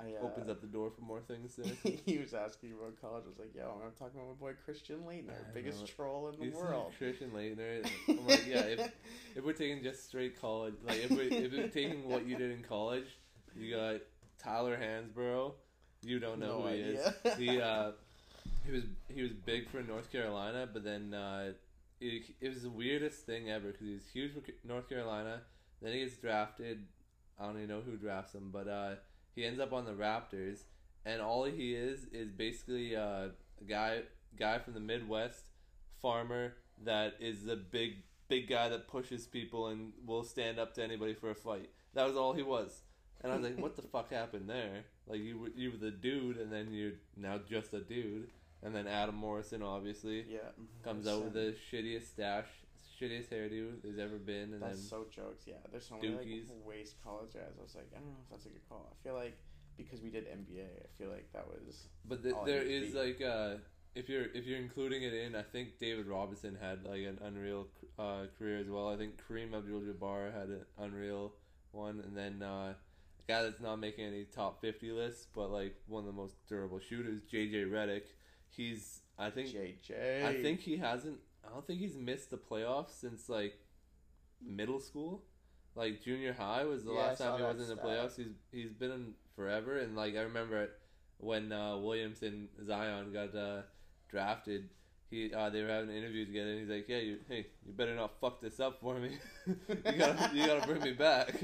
I, uh, opens up the door for more things he was asking about college. I was like, "Yo, I'm talking about my boy Christian Laettner, biggest know. troll in the You world." Christian Laettner. I'm like, yeah, if, if we're taking just straight college, like if we're, if we're taking what you did in college, you got Tyler Hansbrough. You don't know No who he is. He uh, he was he was big for North Carolina, but then uh, it, it was the weirdest thing ever because he was huge for North Carolina. Then he gets drafted. I don't even know who drafts him, but uh, he ends up on the Raptors, and all he is is basically uh, a guy guy from the Midwest, farmer that is the big big guy that pushes people and will stand up to anybody for a fight. That was all he was. And I was like, what the fuck happened there? Like you were you were the dude, and then you're now just a dude. And then Adam Morrison obviously Yeah, comes out with the shittiest stash, shittiest hairdo there's ever been, and That's then so jokes. Yeah, there's so many Dookies. like waste college guys. I was like, I don't know if that's a good call. I feel like because we did NBA, I feel like that was But th- all I there is be. like uh, if you're if you're including it in, I think David Robinson had like an unreal uh, career as well. I think Kareem Abdul-Jabbar had an unreal one, and then uh, a guy that's not making any top fifty lists, but like one of the most durable shooters, JJ Redick. He's I think JJ. I think he hasn't. I don't think he's missed the playoffs since like middle school. Like junior high was the Yeah, last time he was in the playoffs. He's he's been in forever, and like I remember it when uh, Williams and Zion got uh, drafted. He uh, they were having an interview together, and he's like, "Yeah, you hey, you better not fuck this up for me. you gotta you gotta bring me back.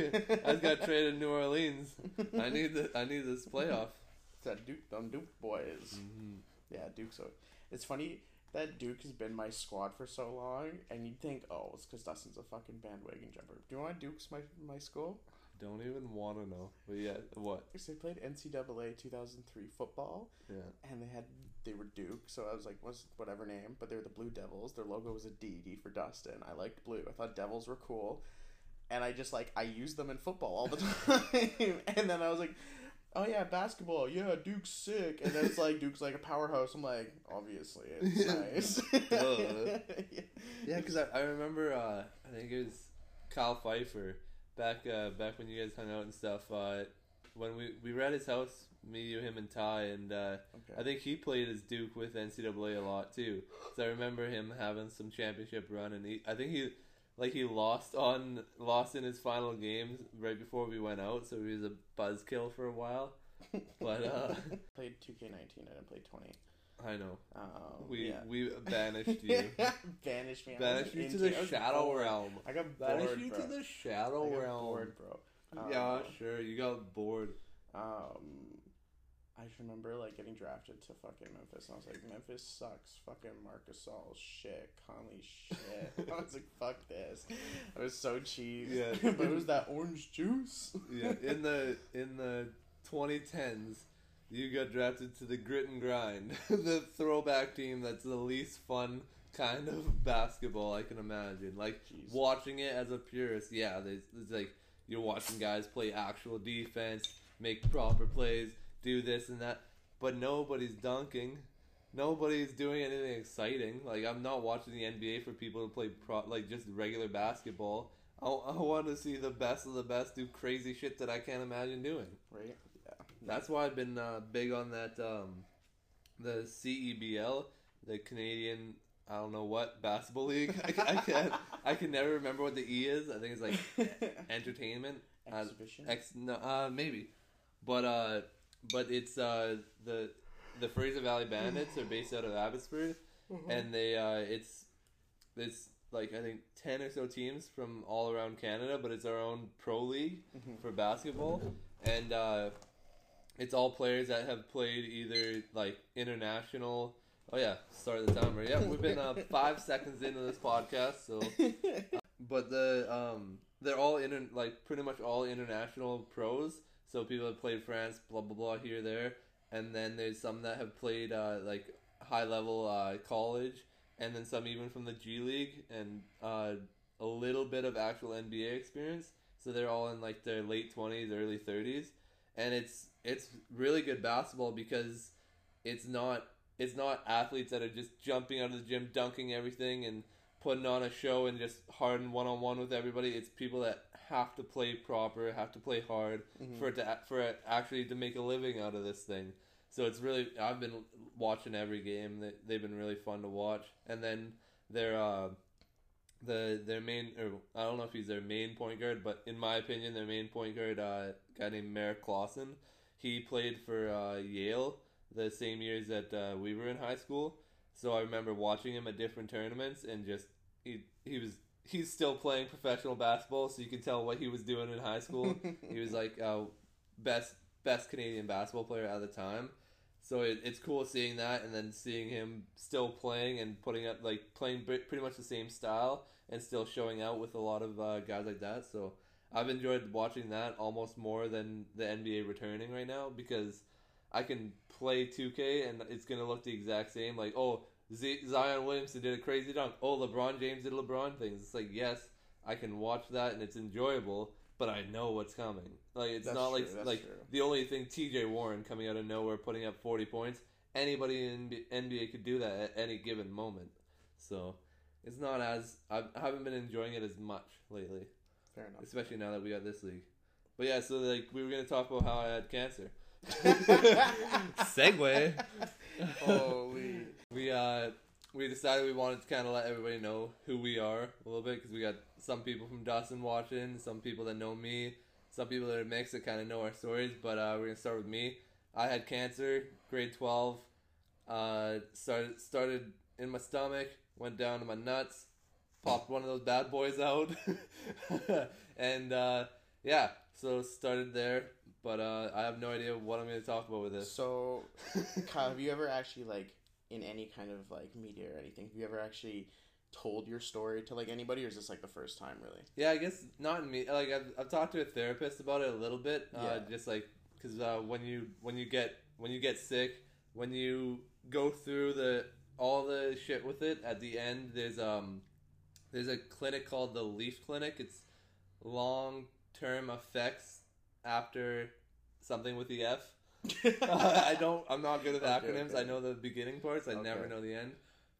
I just got traded to New Orleans. I need the I need this playoff." It's that Duke, them Duke boys. hmm Yeah, Duke. So it's funny that Duke has been my squad for so long, and you'd think, oh, it's because Dustin's a fucking bandwagon jumper. Do you want Duke's my my school? Don't even want to know. But yeah, what? Because they played NCAA 2003 football, Yeah. and they had they were Duke. So I was like, what's whatever name? But they were the Blue Devils. Their logo was a D, D for Dustin. I liked blue. I thought Devils were cool, and I just like I used them in football all the time. and then I was like. Oh yeah, basketball. Yeah, Duke's sick. And then it's like Duke's like a powerhouse. I'm like, obviously it's nice. Yeah. Yeah, because I, I remember uh, I think it was Kyle Pfeiffer back uh, back when you guys hung out and stuff. Uh, when we we were at his house, me, you, him, and Ty, and uh, Okay. I think he played as Duke with NCAA a lot too. So I remember him having some championship run, and he I think he like he lost on lost in his final games right before we went out, so he was a buzzkill for a while. But uh, played 2K19. I didn't play 20. I know Um, we yeah. we banished you, banished me. Banished was you to into- the shadow bored. realm. I got Banish bored, you bro. to the shadow I got realm. bored, bro. yeah, Um, sure. You got bored. Um, I just remember like getting drafted to fucking Memphis, and I was like, Memphis sucks. Fucking Marc Gasol shit, Conley shit. I was like, fuck this. I was so cheap. Yeah. but it was that orange juice. Yeah, in the in the 2010s, you got drafted to the grit and grind, the throwback team that's the least fun kind of basketball I can imagine. Like Jeez. watching it as a purist, yeah, it's like you're watching guys play actual defense, make proper plays, do this and that, but nobody's dunking. Nobody's doing anything exciting. Like I'm not watching the NBA for people to play pro like just regular basketball. I, I want to see the best of the best do crazy shit that I can't imagine doing. Right? Yeah. That's why I've been uh, big on that um, the CEBL, the Canadian I don't know what basketball league. I, I can't I can never remember what the E is. I think it's like entertainment Uh, Exhibition. Ex no uh maybe, but uh but it's uh the the Fraser Valley Bandits are based out of Abbotsford, and they uh it's it's like I think ten or so teams from all around Canada, but it's our own pro league for basketball, and uh it's all players that have played either like international. Oh yeah, start the timer. Yeah, we've been uh, five seconds into this podcast, so but the um they're all inter- like pretty much all international pros. So people have played France, blah blah blah here there, and then there's some that have played uh, like high level uh, college, and then some even from the G League and uh, a little bit of actual NBA experience. So they're all in like their late twenties, early thirties, and it's it's really good basketball because it's not it's not athletes that are just jumping out of the gym, dunking everything, and putting on a show and just hard and one on one with everybody. It's people that have to play proper, have to play hard Mhm. for it to for it actually to make a living out of this thing. So it's really I've been watching every game. They they've been really fun to watch. And then their uh, the their main or I don't know if he's their main point guard, but in my opinion, their main point guard, uh, guy named Merrick Clausen, he played for uh, Yale the same years that uh, we were in high school. So I remember watching him at different tournaments and just he he was he's still playing professional basketball, so you can tell what he was doing in high school. he was like uh, best best Canadian basketball player at the time. So it, it's cool seeing that, and then seeing him still playing and putting up like playing pre- pretty much the same style and still showing out with a lot of uh, guys like that. So I've enjoyed watching that almost more than the NBA returning right now because I can play 2K and it's gonna look the exact same. Like oh Z- Zion Williamson did a crazy dunk. Oh LeBron James did LeBron things. It's like yes, I can watch that and it's enjoyable, but I know what's coming. Like it's That's not like true, that's like true. the only thing T.J. Warren coming out of nowhere putting up 40 points. Anybody in NBA could do that at any given moment. So it's not as I haven't been enjoying it as much lately, Fair enough. especially now that we got this league. But yeah, so like we were gonna talk about how I had cancer. Segue. Holy. We uh we decided we wanted to kind of let everybody know who we are a little bit because we got some people from Dawson watching, some people that know me, some people that are mixed that kind of know our stories. But uh, we're gonna start with me. I had cancer, grade twelve. Uh, started started in my stomach, went down to my nuts, popped one of those bad boys out, and uh, yeah, so started there. But uh, I have no idea what I'm gonna talk about with this. So, Kyle, have you ever actually like in any kind of like media or anything? Have you ever actually told your story to like anybody, or is this like the first time, really? Yeah, I guess not in me. Like I've, I've talked to a therapist about it a little bit. Uh, Yeah. Just like because uh, when you when you get when you get sick, when you go through the all the shit with it, at the end there's um there's a clinic called the Leaf Clinic. It's long term effects after something with the F. I don't. I'm not good at Okay, acronyms. okay. I know the beginning parts. I never know the end.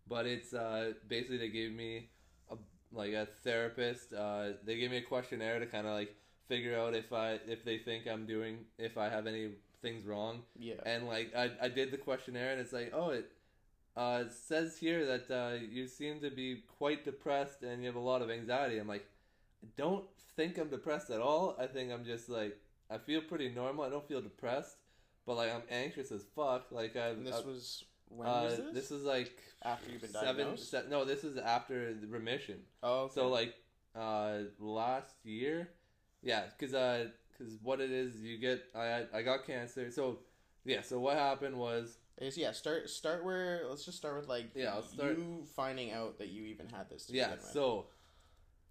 But it's uh, basically they gave me a like a therapist. Uh, they gave me a questionnaire to kind of like figure out if I if they think I'm doing if I have any things wrong. Yeah. And like I I did the questionnaire and it's like oh it. Uh, it says here that uh, you seem to be quite depressed and you have a lot of anxiety. I'm like, I don't think I'm depressed at all. I think I'm just like I feel pretty normal. I don't feel depressed, but like I'm anxious as fuck. Like I, And this I was when uh, was this? this is like after you've been seven. diagnosed. Se- no, this is after the remission. oh, okay. So like uh last year, yeah, because uh because what it is you get I I got cancer. So yeah, so what happened was Is, yeah. Start start where. Let's just start with like Yeah, I'll start- you finding out that you even had this. To yeah. So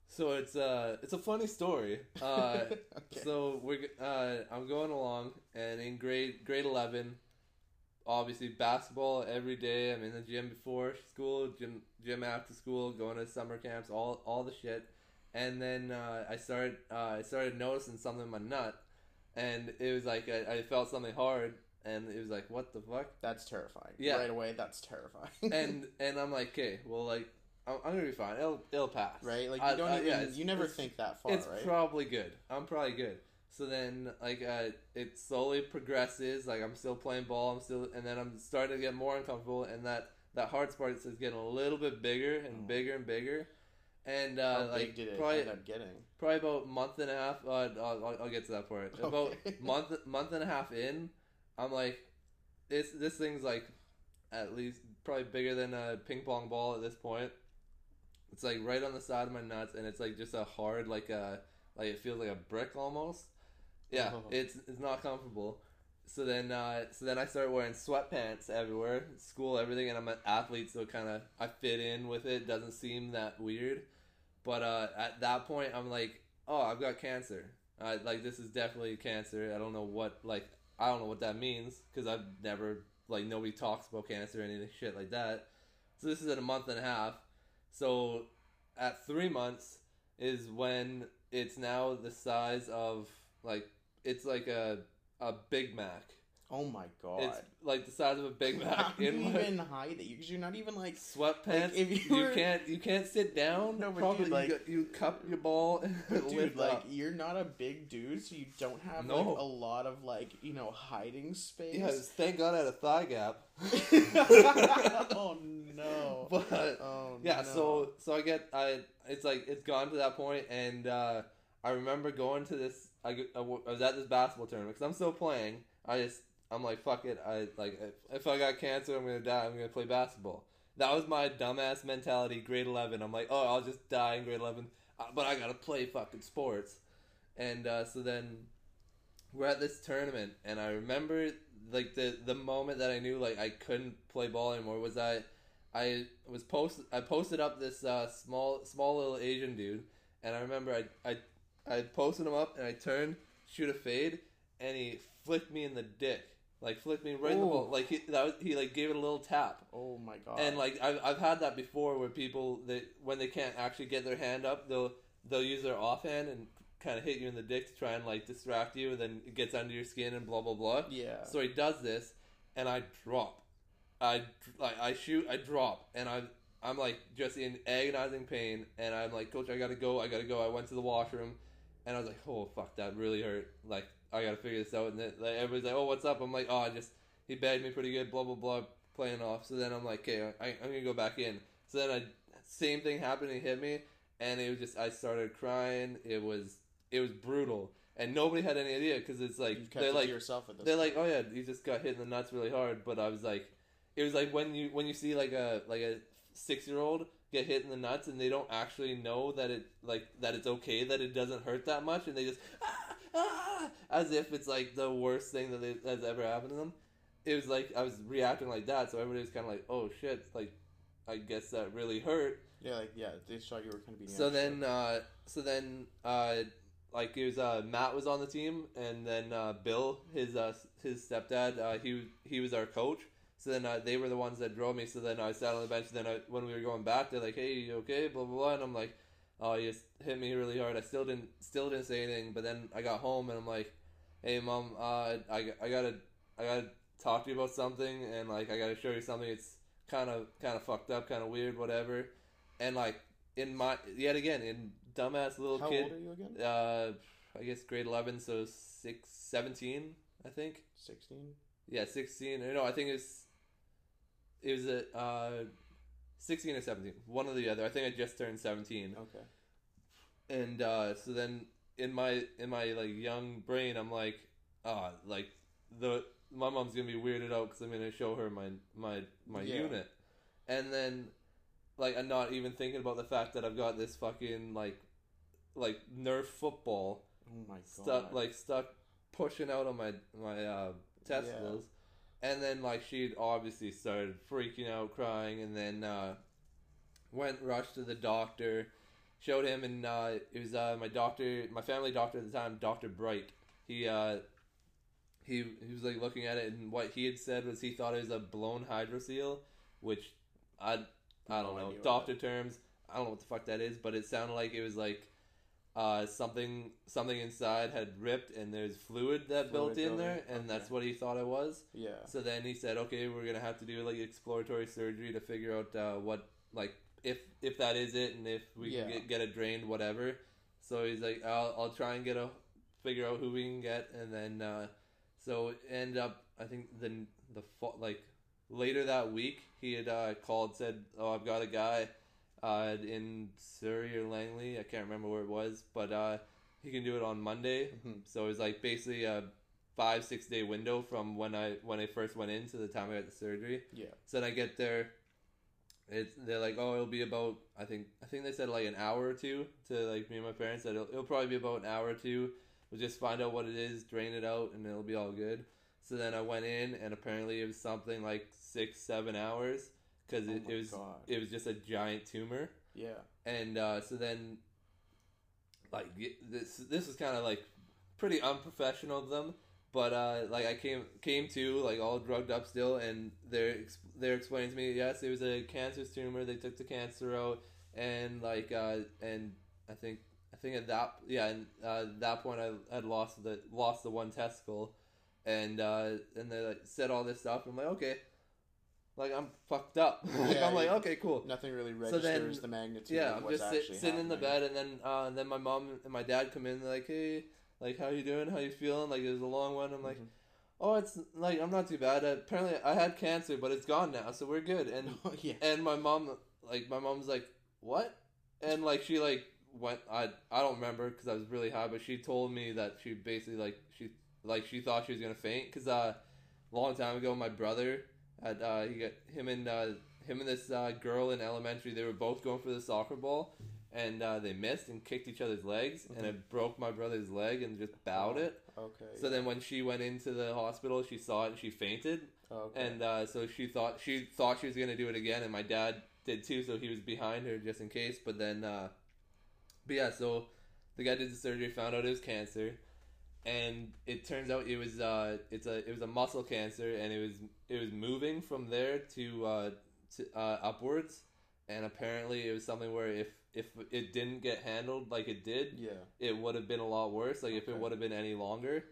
so it's uh it's a funny story. Uh, okay. So we're uh, I'm going along, and in grade grade eleven, obviously basketball every day. I'm in the gym before school, gym gym after school, going to summer camps, all all the shit. And then uh, I started uh, I started noticing something in my nut, and it was like I, I felt something hard, and it was like what the fuck. that's terrifying. Yeah. Right away, that's terrifying. And and I'm like, okay, well like I'm, I'm gonna be fine. It'll it'll pass. right, like you I- don't I- even. yeah, you never think that far, it's right? probably good. I'm probably good. So then, like, uh, it slowly progresses. Like, I'm still playing ball. I'm still, and then I'm starting to get more uncomfortable, and that that hard spot is getting a little bit bigger and Oh. bigger and bigger. And uh, How like big did it probably end up getting? probably about month and a half. Uh, I'll, I'll, I'll get to that part. About month month and a half in, I'm like, this this thing's like, at least probably bigger than a ping pong ball at this point. It's like right on the side of my nuts, and it's like just a hard like a like it feels like a brick almost. Yeah, Oh. it's it's not comfortable. So then, uh, so then I started wearing sweatpants everywhere, school, everything, and I'm an athlete, so kind of I fit in with it. Doesn't seem that weird, but uh, at that point, I'm like, oh, I've got cancer. Uh, like this is definitely cancer. I don't know what like I don't know what that means because I've never like nobody talks about cancer or anything shit like that. So this is in a month and a half. So at three months is when it's now the size of like it's like a a Big Mac. Oh my god. It's like the size of a Big Mac Not in my even hide it because you're not even like sweatpants. Like, if you you, can't you can't sit down. No, but Probably dude, like- you, you cup your ball and Dude, like up. you're not a big dude, so you don't have No. like a lot of like you know hiding space. Yeah, thank God I had a thigh gap. oh no. But Oh yeah, no. so so I get I it's like it's gone to that point, and uh, I remember going to this. I, go- I w- I was at this basketball tournament because I'm still playing. I just I'm like fuck it. I like if, if I got cancer, I'm gonna die. I'm gonna play basketball. That was my dumbass mentality. Grade eleven. I'm like, oh, I'll just die in grade eleven, uh, but I gotta play fucking sports. And uh, so then we're at this tournament, and I remember like the the moment that I knew like I couldn't play ball anymore was I I was post I posted up this uh, small small little Asian dude, and I remember I I I posted him up and I turned shoot a fade, and he flicked me in the dick. Like flicked me right in the ball. Like he that was, he like gave it a little tap. Oh my god. And like I've, I've had that before where people they when they can't actually get their hand up they'll they'll use their offhand and kind of hit you in the dick to try and like distract you and then it gets under your skin and blah blah blah. yeah. So he does this and I drop. I like I shoot I drop and I I'm like just in agonizing pain and I'm like coach I gotta go I gotta go I went to the washroom and I was like oh fuck that really hurt like I gotta figure this out. And then like, everybody's like oh what's up? I'm like oh I just he bagged me pretty good blah blah blah playing off. So then I'm like okay I, I'm gonna go back in. So then I same thing happened he hit me and it was just I started crying. It was it was brutal. And nobody had any idea because it's like they're it like yourself at this. they're like, oh yeah, you just got hit in the nuts really hard. But I was like, it was like when you when you see like a like a six year old get hit in the nuts and they don't actually know that it like that it's okay that it doesn't hurt that much and they just ah, ah, as if it's like the worst thing that has ever happened to them. It was like I was reacting like that, so everybody was kind of like, oh shit, like I guess that really hurt. yeah, like yeah, they saw you were kind of being. So then, uh, so then, uh, like it was uh, Matt was on the team, and then uh, Bill, his uh, his stepdad, uh, he he was our coach. So then uh, they were the ones that drove me. So then I sat on the bench. Then I, when we were going back, they're like, "Hey, you okay?" Blah blah blah. And I'm like, "Oh, you just hit me really hard." I still didn't still didn't say anything. But then I got home and I'm like, "Hey, mom, uh, I, I gotta I gotta talk to you about something, and like I gotta show you something. It's kind of kind of fucked up, kind of weird, whatever." And like in my yet again in dumbass little how kid old are you again? uh i guess grade 11 so 6 17 i think Sixteen. yeah 16 or no i think it's it was a uh 16 or 17 one or the other i think i just turned 17 Okay. and uh so then in my in my like young brain i'm like ah like the my mom's gonna be weirded out because i'm gonna show her my my my Yeah. unit and then like i'm not even thinking about the fact that i've got this fucking like like nerf football Oh my god. stuck like stuck pushing out on my my uh, testicles, and then like she'd obviously started freaking out, crying, and then uh, went rushed to the doctor, showed him, and uh, it was uh, my doctor, my family doctor at the time, Doctor Bright. He uh, he he was like looking at it, and what he had said was he thought it was a blown hydrocele, which I I don't No know doctor terms. I don't know what the fuck that is, but it sounded like it was like uh, something something inside had ripped and there's fluid that built Fluid in there, building, and that's what he thought it was. Yeah. So then he said, okay, we're gonna have to do like exploratory surgery to figure out uh, what like if if that is it and if we can get, get it drained, whatever. So he's like, I'll I'll try and get a figure out who we can get, and then uh, so end up I think the the like later that week he had uh, called said, oh I've got a guy uh, in Surrey or Langley, I can't remember where it was, but uh, he can do it on Monday. Mhm. So it was like basically a five six day window from when I when I first went in to the time I got the surgery. Yeah. So then I get there. It's they're like, oh, it'll be about I think I think they said like an hour or two to like me and my parents that it'll, it'll probably be about an hour or two. We'll just find out what it is, drain it out, and it'll be all good. So then I went in, and apparently it was something like six seven hours because Oh it, my it was God. it was just a giant tumor Yeah. and uh, so then like this this is kind of like pretty unprofessional of them but uh, like I came came to like all drugged up still and they're they're explaining to me yes it was a cancerous tumor they took the cancer out and like uh, and I think I think at that yeah and uh, at that point I had lost the lost the one testicle and uh, and they like said all this stuff. I'm like, okay, like I'm fucked up. like, Yeah, I'm like, okay, cool. Nothing really So registers then- the magnitude. Yeah, of I'm just sit, sitting in the bed, and then uh, and then my mom and my dad come in. They're like, hey, like how you doing? How you feeling? Like it was a long one. I'm like, Mhm. oh, it's like I'm not too bad. Uh, apparently, I had cancer, but it's gone now, so we're good. And yeah. and my mom, like my mom's like, what? And like she like went. I I don't remember because I was really high, but she told me that she basically like she like she thought she was gonna faint because uh, a long time ago my brother had uh he got him and uh him and this uh, girl in elementary they were both going for the soccer ball and uh, they missed and kicked each other's legs and it broke my brother's leg and just bowed it. Okay. So then when she went into the hospital, she saw it and she fainted okay. and uh, so she thought she thought she was gonna do it again, and my dad did too. So he was behind her just in case. But then, uh, but yeah, so the guy did the surgery, found out it was cancer, and it turns out it was uh, it's a it was a muscle cancer, and it was it was moving from there to uh, to uh, upwards, and apparently it was something where if if it didn't get handled like it did, yeah. it would have been a lot worse. Like if it would have been any longer,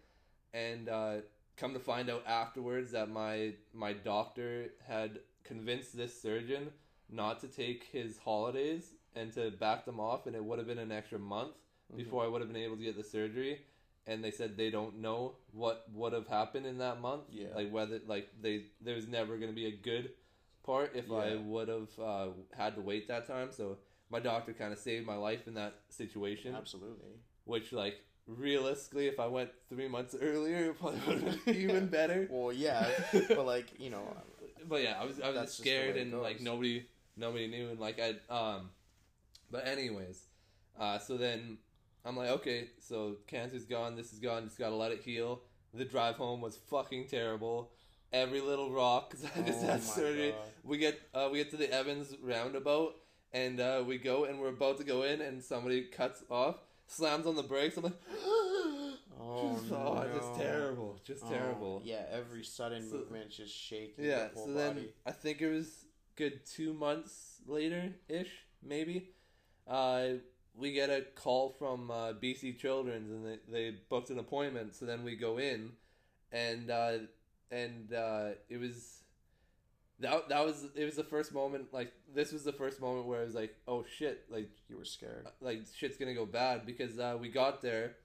and uh, come to find out afterwards that my my doctor had convinced this surgeon not to take his holidays and to back them off, and it would have been an extra month Mhm. before I would have been able to get the surgery. And they said they don't know what would have happened in that month. Yeah. Like whether like they there was never going to be a good part if I would have uh, had to wait that time. So my doctor kind of saved my life in that situation Absolutely. which like realistically if i went three months earlier it probably would have been even better Well, yeah, but like you know, but yeah i was i was That's just just the scared and like nobody nobody knew and like i um but anyways uh so then i'm like okay so cancer's gone this is gone just gotta let it heal the drive home was fucking terrible every little rock 'cause i just Oh had surgery God. we get uh, we get to the Evans roundabout and uh, we go and we're about to go in and somebody cuts off, slams on the brakes. I'm like, Oh, just, no. oh, just terrible, just Oh, terrible. Yeah, every sudden So- movement just shaking. Yeah. the whole So then body. I think it was good two months later ish, maybe. Uh, we get a call from uh, BC Children's and they, they booked an appointment. So then we go in, and uh, and uh, it was that that was it was the first moment like this was the first moment where I was like oh shit like you were scared. like shit's gonna go bad because uh, we got there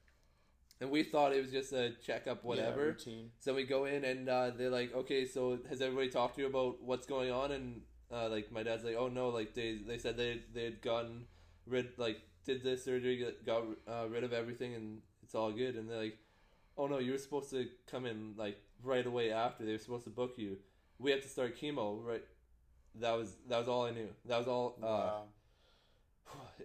and we thought it was just a checkup Yeah, whatever routine. so we go in and uh, they're like, okay, so has everybody talked to you about what's going on? And uh, like my dad's like, oh no, like they they said they they had gotten rid like did the surgery got, uh, rid of everything and it's all good. And they're like, oh no, you were supposed to come in like right away after they were supposed to book you. We have to start chemo right. That was that was all I knew. That was all. Wow.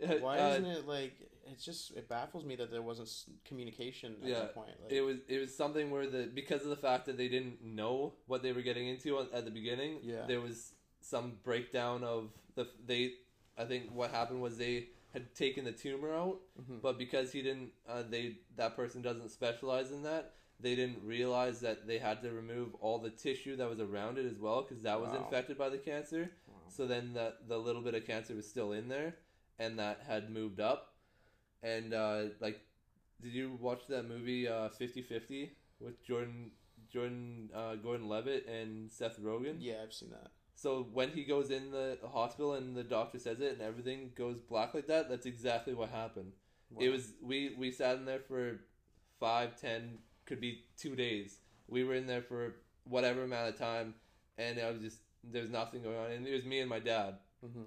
Uh, Why uh, isn't it like? It's just it baffles me that there wasn't communication at Yeah, that point. Like, it was it was something where the because of the fact that they didn't know what they were getting into at at the beginning. Yeah. there was some breakdown of the they. I think what happened was they had taken the tumor out, Mhm. but because he didn't, uh, they that person doesn't specialize in that. They didn't realize that they had to remove all the tissue that was around it as well because that was Wow. infected by the cancer. Wow. So then the the little bit of cancer was still in there, and that had moved up. And uh, like, did you watch that movie uh, 50-50 with Jordan Jordan uh, Gordon Levitt and Seth Rogen? yeah, I've seen that. So when he goes in the hospital and the doctor says it and everything goes black like that, that's exactly what happened. It was we we sat in there for five, ten, could be two days. We were in there for whatever amount of time, and I was just there was nothing going on, and it was me and my dad, Mhm.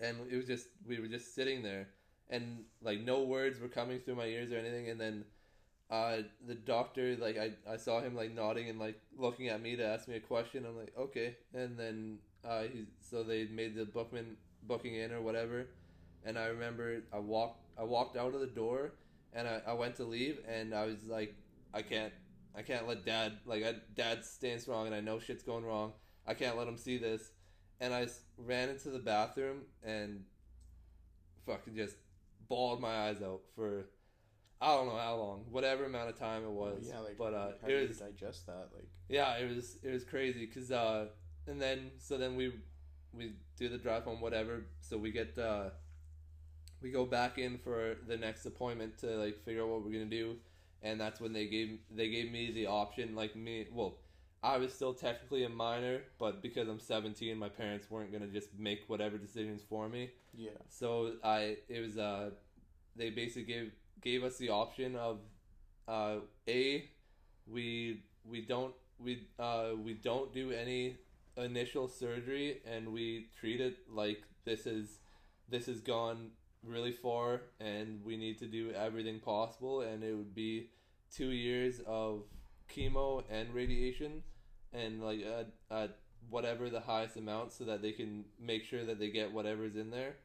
and it was just we were just sitting there, and like no words were coming through my ears or anything, and then. Uh, the doctor like I, I saw him like nodding and like looking at me to ask me a question. I'm like okay, and then uh, he so they made the bookman booking in or whatever, and I remember I walked I walked out of the door and I, I went to leave and I was like I can't I can't let dad like I, dad's staying strong and I know shit's going wrong. I can't let him see this. And I ran into the bathroom and fucking just bawled my eyes out for I don't know how long whatever amount of time it was yeah, like, but uh it you was digest that? Like, yeah, it was it was crazy because uh, and then so then we we do the drive home whatever. So we get uh, we go back in for the next appointment to like figure out what we're gonna do, and that's when they gave they gave me the option. Like me, well, I was still technically a minor, but because I'm 17, my parents weren't gonna just make whatever decisions for me. Yeah. So I it was uh they basically gave gave us the option of uh a we we don't we uh we don't do any initial surgery and we treat it like this is this has gone really far and we need to do everything possible and it would be two years of chemo and radiation and like at, at whatever the highest amount so that they can make sure that they get whatever's in there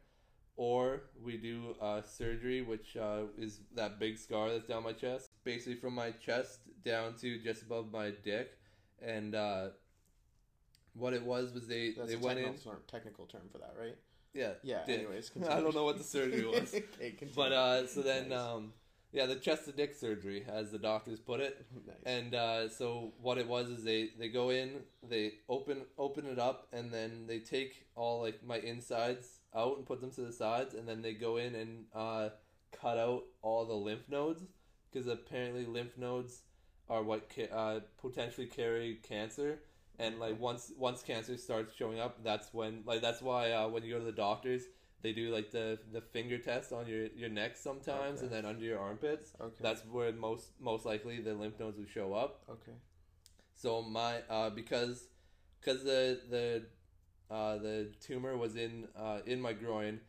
or we do uh, surgery which uh, is that big scar that's down my chest basically from my chest down to just above my dick and uh, what it was was they That's they went in technical term, technical term for that, right? yeah Yeah. dick. Anyways, I don't know what the surgery was. okay, but uh, so then Nice. um, yeah the chest to dick surgery as the doctors put it nice. and uh, so what it was is they they go in, they open open it up, and then they take all like my insides out and put them to the sides, and then they go in and uh, cut out all the lymph nodes because apparently lymph nodes are what ca- uh, potentially carry cancer. And like once once cancer starts showing up, that's when like that's why uh, when you go to the doctors, they do like the the finger test on your your neck sometimes, Okay. and then under your armpits. okay. That's where most most likely the lymph nodes would show up. okay. So my uh, because because the the uh, the tumor was in uh, in my groin.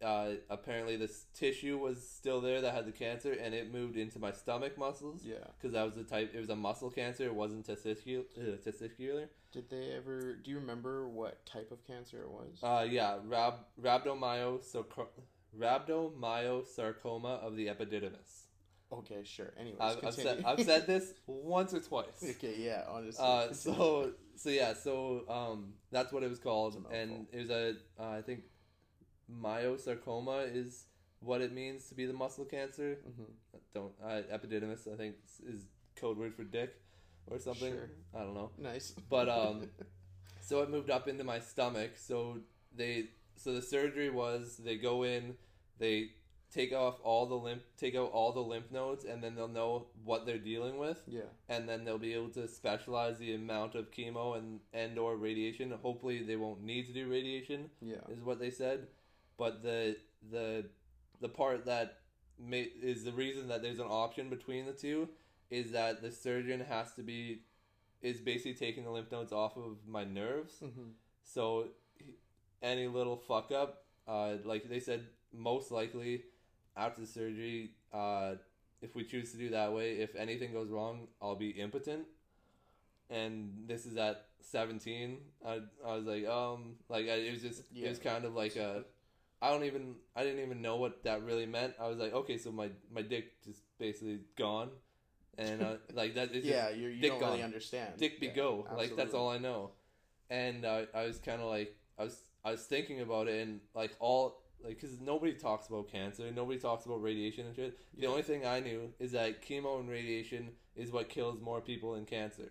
Uh, apparently, this tissue was still there that had the cancer, and it moved into my stomach muscles Yeah. because that was the type. It was a muscle cancer. It wasn't testicular. Uh, testicular. Did they ever? Do you remember what type of cancer it was? Uh, yeah, rab rhabdomyosarco- rhabdomyosarcoma of the epididymis. Okay, sure. Anyways, I've, I've said I've said this once or twice. okay, yeah. Honestly. Uh, so so yeah, so um, that's what it was called, and it was a uh, I think myosarcoma is what it means to be the muscle cancer. Mhm. Don't uh, epididymis I think is- is code word for dick or something. Sure. I don't know. Nice. But, um, So it moved up into my stomach. So they so the surgery was they go in, they take off all the lymph take out all the lymph nodes, and then they'll know what they're dealing with yeah. and then they'll be able to specialize the amount of chemo and and or radiation. Hopefully, they won't need to do radiation, Yeah. is what they said. But the the the part that may, is the reason that there's an option between the two is that the surgeon has to be is basically taking the lymph nodes off of my nerves. Mm-hmm. So any little fuck up, uh, like they said, most likely after the surgery, uh, if we choose to do that way, if anything goes wrong, I'll be impotent. And this is at seventeen. I, I was like, um, like I, it was just it was kind of like a. I don't even I didn't even know what that really meant. I was like, okay, so my my dick just basically gone, and uh, like that yeah, you you dick don't really understand. dick be Yeah, go like that's all i know and uh, i was kind of like i was i was thinking about it and like all like because nobody talks about cancer nobody talks about radiation and shit. The Yeah. only thing i knew is that chemo and radiation is what kills more people than cancer.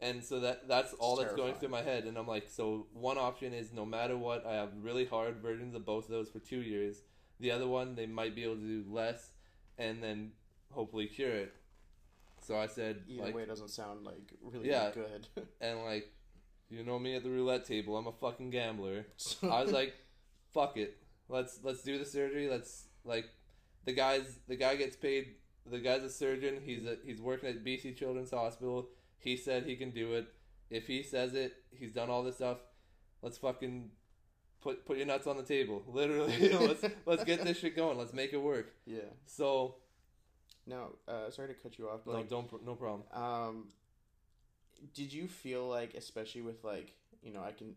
And so that that's all that's going through my head and i'm like so one option is no matter what i have really hard versions of both of those for two years. The other one they might be able to do less and then hopefully cure it. So i said Either like way, it doesn't sound like really Yeah. good. and like you know me at the roulette table i'm a fucking gambler. I was like fuck it let's let's do the surgery. Let's like the guy's the guy gets paid the guy's a surgeon. He's a, he's working at bc children's hospital. He said he can do it. If he says it he's done all this stuff. Let's fucking put put your nuts on the table. Literally let's let's get this shit going. Let's make it work. Yeah. so No, uh, sorry to cut you off, but no like, don't no problem. um, did you feel like, especially with like, you know, I can,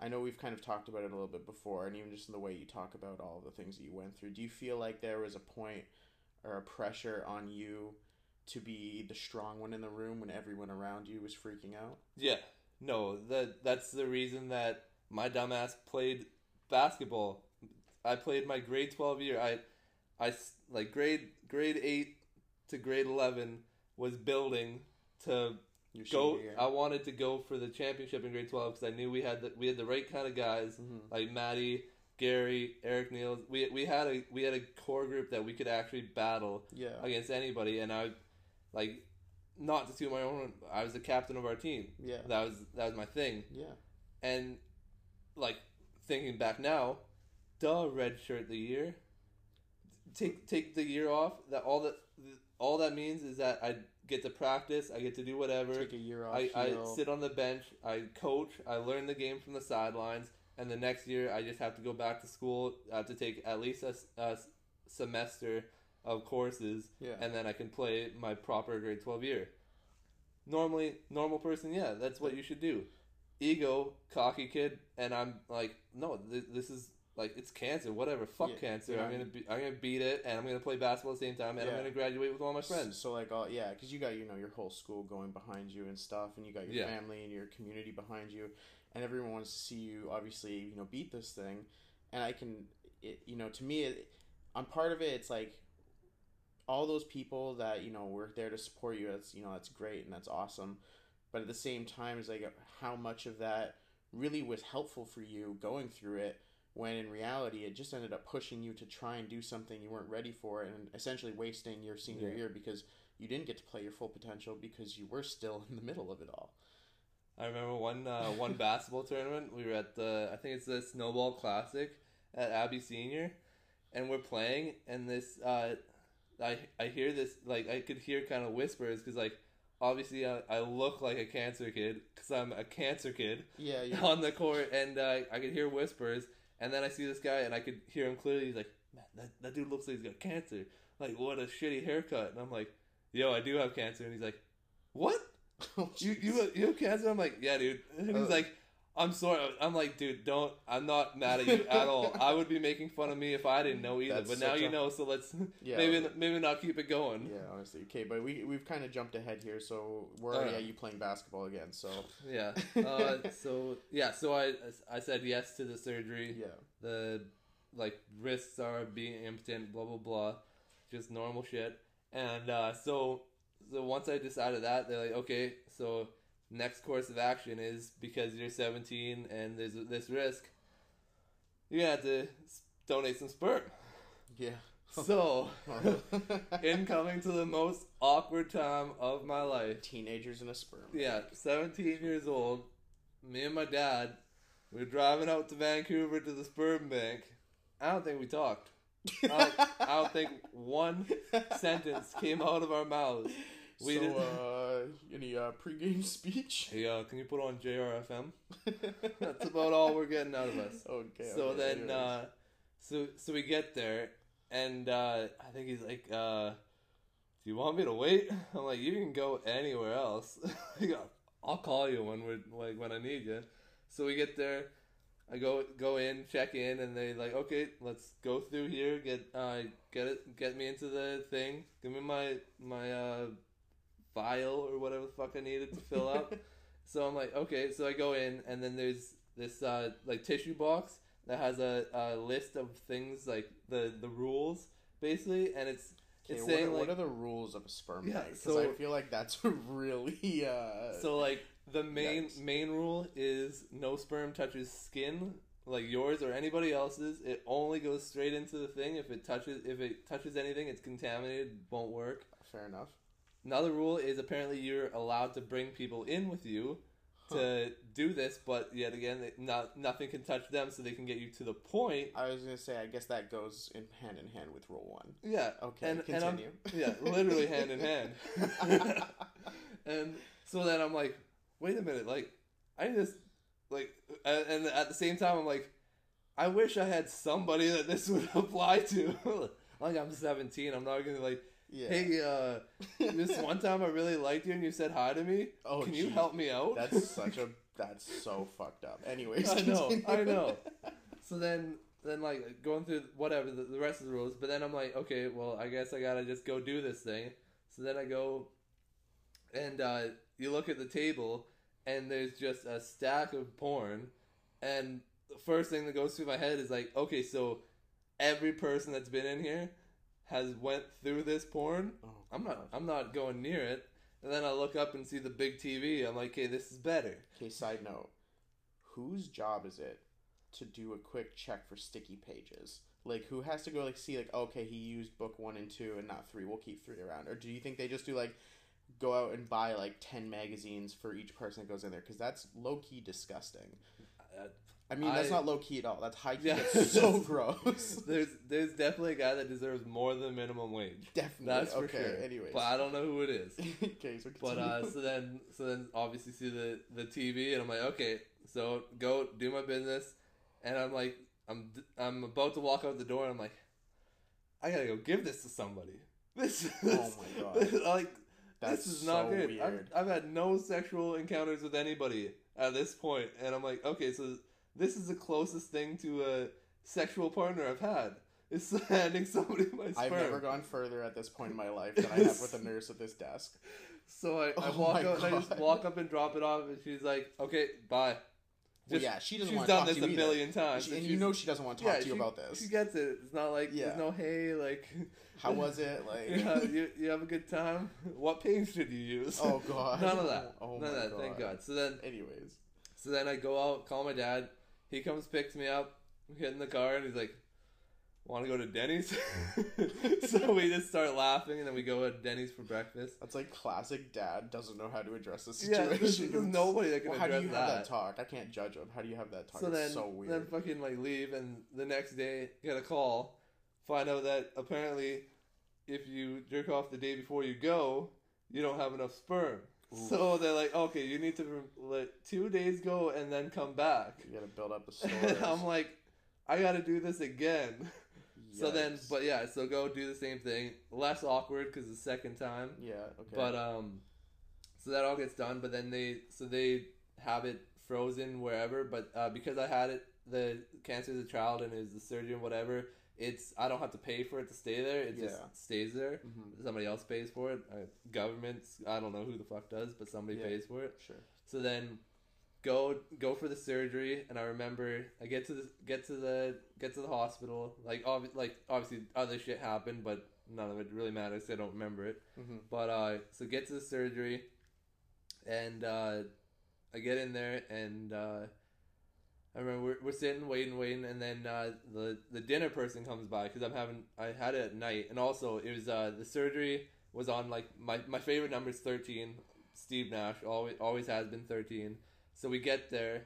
I know we've kind of talked about it a little bit before, and even just in the way you talk about all the things that you went through, do you feel like there was a point or a pressure on you to be the strong one in the room when everyone around you was freaking out? Yeah, no, that that's the reason that my dumbass played basketball. I played my grade twelve year. I I like grade grade eight to grade eleven was building to Your go. year? I wanted to go for the championship in grade twelve because I knew we had the we had the right kind of guys Mhm. like Maddie, Gary, Eric Niels. We we had a we had a core group that we could actually battle Yeah. against anybody, and I like not to toot my own. I was the captain of our team. Yeah. That was that was my thing, Yeah. and like thinking back now, duh, red shirt the year. Take take the year off. That all that all that means is that I get to practice. I get to do whatever. Take a year off. I, I sit on the bench, I coach, I learn the game from the sidelines, and the next year I just have to go back to school. I have to take at least a, a semester of courses, Yeah. and then I can play my proper grade 12 year. Normally, normal person, yeah, that's what you should do. Ego, cocky kid, and I'm like, no, th- this is like it's cancer, whatever. Fuck Yeah, cancer. yeah. I'm gonna be, I'm gonna beat it, and I'm gonna play basketball at the same time, and I'm gonna graduate with all my friends. So like all yeah, because you got you know your whole school going behind you and stuff, and you got your Yeah. family and your community behind you, and everyone wants to see you obviously you know beat this thing, and I can it you know to me it, I'm part of it. It's like all those people that you know were there to support you. That's you know that's great and that's awesome, but at the same time, it's like how much of that really was helpful for you going through it when in reality it just ended up pushing you to try and do something you weren't ready for and essentially wasting your senior Yeah. year because you didn't get to play your full potential because you were still in the middle of it all. I remember one uh, one basketball tournament. We were at the I think it's the Snowball Classic at Abbey Senior, and we're playing. And this uh, I I hear this like I could hear kind of whispers because like obviously I, I look like a cancer kid because I'm a cancer kid Yeah, on the court, and uh, I could hear whispers. And then I see this guy, and I could hear him clearly. He's like, "Man, that, that dude looks like he's got cancer. Like, what a shitty haircut." And I'm like, "Yo, I do have cancer." And he's like, "What?" you you you have cancer? I'm like, yeah, dude. And he's Uh. like, I'm sorry. I'm like, dude, don't. I'm not mad at you at all. I would be making fun of me if I didn't know either. That's but now you a- know, so let's Yeah. maybe maybe not keep it going. Yeah, honestly. Okay, but we we've kind of jumped ahead here, so we're already Uh. at you playing basketball again. So Yeah. Uh, so yeah. So I I said yes to the surgery. yeah, The like risks are being impotent. Blah blah blah. Just normal shit. And uh, so so once I decided that, they're like, okay, so next course of action is because you're 17 and there's this risk, you're gonna have to donate some sperm. yeah. So, incoming to the most awkward time of my life. Teenagers in a sperm. Yeah, 17 years old. Me and my dad, we are driving out to Vancouver to the sperm bank. I don't think we talked. I don't, I don't think one sentence came out of our mouths. We so, did- uh, any uh, pregame speech? Hey, uh, can you put on JRFM? That's about all we're getting out of us. Okay. so okay, then, uh, so so we get there, and uh, I think he's like, uh, "Do you want me to wait?" I'm like, "You can go anywhere else. He I'll call you when we're like when I need you." So we get there. I go go in, check in, and they like, "Okay, let's go through here. Get uh, get it, get me into the thing. Give me my my uh, vial or whatever the fuck I needed to fill up." So I'm like, okay. So I go in, and then there's this uh, like tissue box that has a, a list of things like the the rules basically, and it's Okay, what, saying are, like what are the rules of a sperm Yeah? Because so- I feel like that's really uh, so like the main Yikes. main rule is no sperm touches skin like yours or anybody else's. It only goes straight into the thing. If it touches if it touches anything, it's contaminated. Won't work. fair enough. Another rule is apparently you're allowed to bring people in with you to do this, but yet again, it- not nothing can touch them, so they can get you to the point. I was gonna say, I guess that goes in hand in hand with rule one. Yeah. Okay, and, and continue. yeah, literally hand in hand. and so then I'm like, wait a minute, like I just like, and, and at the same time I'm like, I wish I had somebody that this would apply to. like I'm 17, I'm not gonna like, yeah. hey, uh, this one time I really liked you and you said hi to me. Oh, Can you help me out? That's such a. That's so fucked up. Anyways, I know, continue. I know. So then, then like going through whatever the, the rest of the rules, but then I'm like, okay, well, I guess I gotta just go do this thing. So then I go, and uh, you look at the table, and there's just a stack of porn, and the first thing that goes through my head is like, okay, so every person that's been in here has went through this porn. Oh, I'm not, I'm not going near it. And then I look up and see the big TV. I'm like, okay, this is better. Okay, side note. Whose job is it to do a quick check for sticky pages? Like, who has to go like see like okay he used book one and two and not three? We'll keep three around. Or do you think they just do like go out and buy like ten magazines for each person that goes in there? Because that's low key disgusting. Uh, I mean, that's I- not low key at all. That's high key. Yeah. It's so gross. there's there's definitely a guy that deserves more than minimum wage. Definitely. That's for okay. sure. Anyways. But I don't know who it is. okay, so But uh, so then so then obviously see the the TV and I'm like okay so go do my business and I'm like I'm I'm about to walk out the door and I'm like I gotta go give this to somebody. This, Oh my God. this- like That's this is not good. I've, I've had no sexual encounters with anybody at this point, and I'm like, okay, so this is the closest thing to a sexual partner I've had. Is handing somebody my sperm. I've never gone further at this point in my life than I have with a nurse at this desk. So I, I Oh walk and I just walk up and drop it off, and she's like, "Okay, bye." Well, yeah, she doesn't she's want to done talk this to you a either. million times, She- and and you know she doesn't want to talk yeah, to you she, about this. She gets it. It's not like Yeah. there's no hey, like How was it? Like, yeah, you, you have a good time. What page did you use? oh god, None of that. Oh None my of that. god. Thank God. So then, Anyways, so then I go out, call my dad. He comes, picks me up, we get in the car, and he's like, "Want to go to Denny's?" so we just start laughing, and then we go to Denny's for breakfast. that's like classic. Dad doesn't know how to address the Yeah, situation. there's, there's nobody that can Well, how do you that. have that talk? I can't judge him. How do you have that talk? So it's then, so weird. then fucking like leave, and the next day get a call, find out that apparently, if you jerk off the day before you go, you don't have enough sperm. So they're like, okay, you need to let two days go and then come back. you gotta build up the stories. I'm like, I got to do this again. So then, but yeah, so go do the same thing. Less awkward because the second time. yeah, okay. But um, so that all gets done. But then they so they have it frozen wherever. But uh, because I had it, the cancer as a child and is the surgeon whatever. It's I don't have to pay for it to stay there. It just stays there. Mhm. Somebody else pays for it. Uh, governments. I don't know who the fuck does, but somebody Yeah. pays for it. sure. So then go go for the surgery and I remember I get to the get to the get to the hospital like obvi- like obviously other shit happened but none of it really matters I don't remember it hmm but uh so get to the surgery and uh I get in there and uh I remember we're, we're sitting waiting waiting and then uh the the dinner person comes by because I'm having I had it at night. And also it was uh the surgery was on like my my favorite number is 13 Steve Nash always always has been 13 so we get there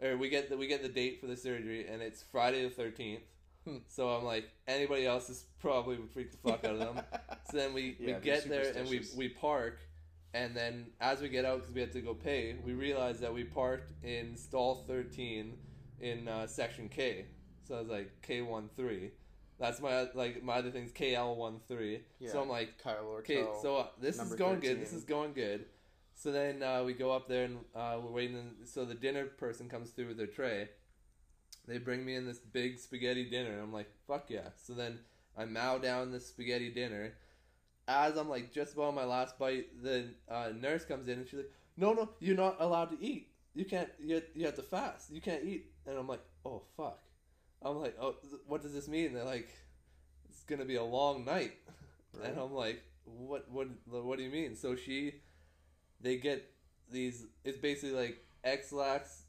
or we get the we get the date for the surgery and it's Friday the 13th Hmm. so I'm like anybody else is probably would freak the fuck out of them. So then we, Yeah, we get there and we, we park, and then as we get out because we had to go pay, we realize that we parked in stall thirteen in uh, section K. So I was like K one three. That's my like my other thing's KL one three. Yeah. So I'm like Kyle okay, Ortel. so uh, this is going good. This is going good. So then uh, we go up there and uh, we're waiting. And, so the dinner person comes through with their tray. They bring me in this big spaghetti dinner. And I'm like, fuck yeah. So then I mow down this spaghetti dinner. As I'm like just about my last bite, the uh, nurse comes in and she's like, "No, no, you're not allowed to eat. You can't. You you have to fast. You can't eat." And I'm like, "Oh fuck." I'm like, "Oh, what does this mean?" They're like, "It's gonna be a long night." Right. And I'm like, "What? What? What do you mean?" So she, they get these. It's basically like Ex-Lax,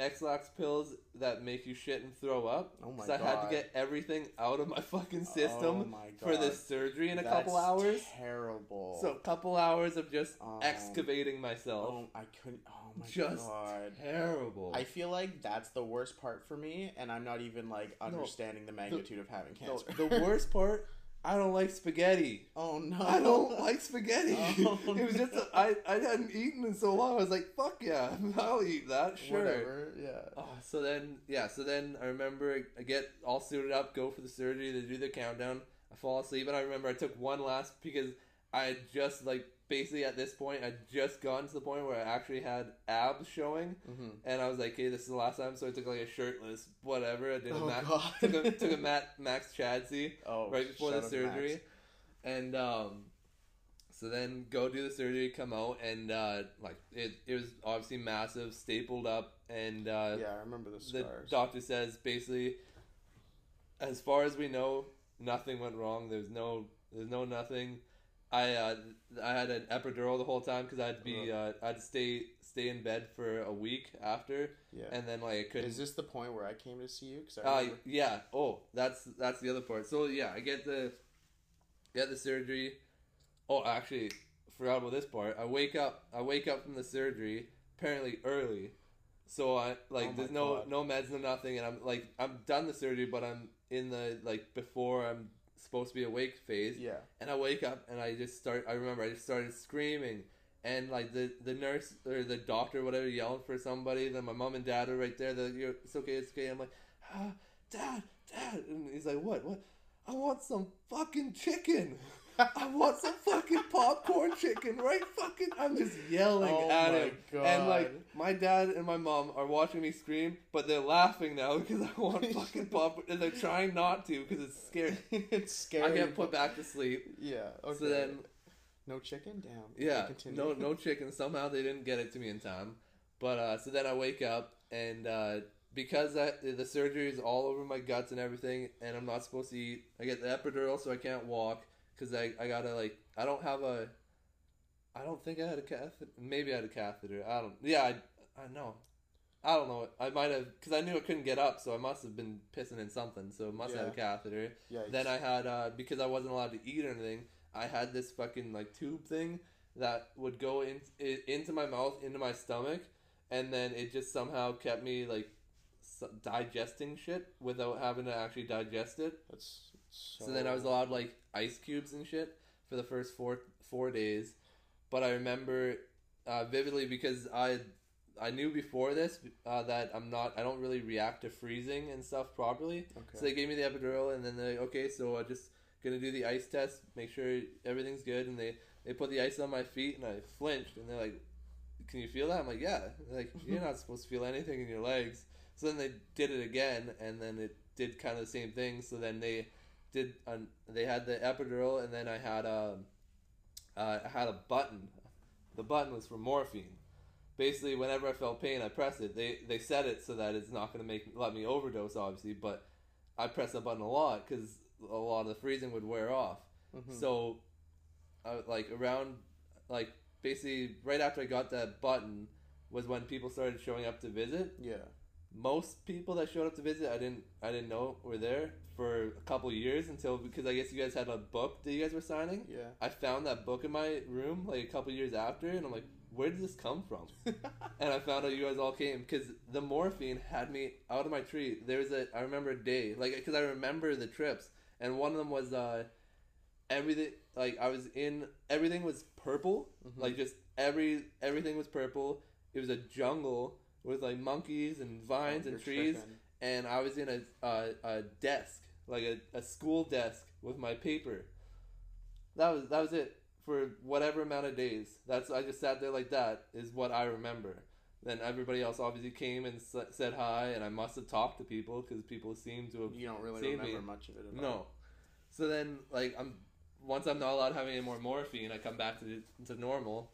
Ex-Lax pills that make you shit and throw up. Oh my so I had to get everything out of my fucking Oh system my for this surgery in a That's couple hours. Terrible. So a couple hours of just Um, excavating myself. oh, I couldn't. Oh my just god. terrible. I feel like that's the worst part for me, and I'm not even like understanding the magnitude of having no, cancer. the worst part, I don't like spaghetti. oh no! I don't like spaghetti. Oh, it was just no. I I hadn't eaten in so long. I was like, fuck yeah, I'll eat that. Sure. Whatever. Yeah. Oh, so then yeah, so then I remember I get all suited up, go for the surgery, they do the countdown. I fall asleep, and I remember I took one last because I had just like basically at this point I'd just gotten to the point where I actually had abs showing, Mm-hmm. and I was like, okay, this is the last time. So I took like a shirtless whatever. I did a Oh Mac, god. took a took a Matt, Max Chadsey oh, right before the to Max. surgery, and um, so then go do the surgery, come out, and uh, like it it was obviously massive, stapled up, and uh, Yeah, I remember the scars. the doctor says basically, as far as we know, nothing went wrong. There's no, there's no nothing. I uh, I had an epidural the whole time because I had to be uh, I had to stay stay in bed for a week after, Yeah. and then like I couldn't. Is this the point where I came to see you? Cause I Uh, yeah. Oh, that's that's the other part. So yeah, I get the get the surgery. Oh, actually, forgot about this part. I wake up. I wake up from the surgery apparently early. So I like Oh there's no God. no meds no nothing, and I'm like I'm done the surgery, but I'm in the like before I'm supposed to be awake phase. yeah. And I wake up and I just start. I remember I just started screaming, and like the the nurse or the doctor, whatever, yelling for somebody. Then my mom and dad are right there. They're like, You're, "It's okay, it's okay." I'm like, ah, "Dad, dad," and he's like, "What? What? I want some fucking chicken. I want some fucking popcorn chicken, right? Fucking." I'm just yelling Oh at him, and like my dad and my mom are watching me scream, but they're laughing now because I want fucking popcorn, and they're trying not to because it's scary. it's scary. I get put back to sleep. Yeah. Okay. So then no chicken. Damn. yeah, no no chicken. Somehow they didn't get it to me in time. But uh, so then I wake up and uh, because that the surgery is all over my guts and everything, and I'm not supposed to eat. I get the epidural, so I can't walk because I I gotta like I don't have a. I don't think I had a catheter. Maybe I had a catheter. I don't. Yeah, I I know. I don't know. I might have because I knew I couldn't get up, so I must have been pissing in something. So I must have had a catheter. Yeah. Then I had uh, because I wasn't allowed to eat or anything. I had this fucking like tube thing that would go in, i into my mouth, into my stomach, and then it just somehow kept me like digesting shit without having to actually digest it. That's so. So then I was allowed like ice cubes and shit for the first four four days. But I remember uh, vividly because I I knew before this uh, that I'm not I don't really react to freezing and stuff properly. Okay. So they gave me the epidural, and then they okay, so I just gonna do the ice test, make sure everything's good, and they they put the ice on my feet, and I flinched, and they're like, "Can you feel that?" I'm like, "Yeah." They're like, "You're not supposed to feel anything in your legs." So then they did it again, and then it did kind of the same thing. So then they did an, they had the epidural, and then I had um uh, I had a button. The button was for morphine. Basically, whenever I felt pain, I pressed it. They they set it so that it's not going to make let me overdose, obviously. But I pressed the button a lot because a lot of the freezing would wear off. Mhm. So, uh, like around, like basically right after I got that button was when people started showing up to visit. yeah. Most people that showed up to visit, I didn't I didn't know were there for a couple of years until because I guess you guys had a book that you guys were signing. Yeah. I found that book in my room like a couple years after, and I'm like, where did this come from? and I found out you guys all came because the morphine had me out of my tree. There was a I remember a day like because I remember the trips, and one of them was uh everything like I was in everything was purple Mhm. like just every everything was purple. It was a jungle with like monkeys and vines Oh, and trees, tripping. and I was in a a, a desk like a, a school desk with my paper. That was that was it for whatever amount of days. That's I just sat there like that is what I remember. Then everybody else obviously came and s- said hi, and I must have talked to people because people seemed to have You don't really remember me. much of it at no. So then, like, I'm once I'm not allowed having have any more morphine, I come back to to normal,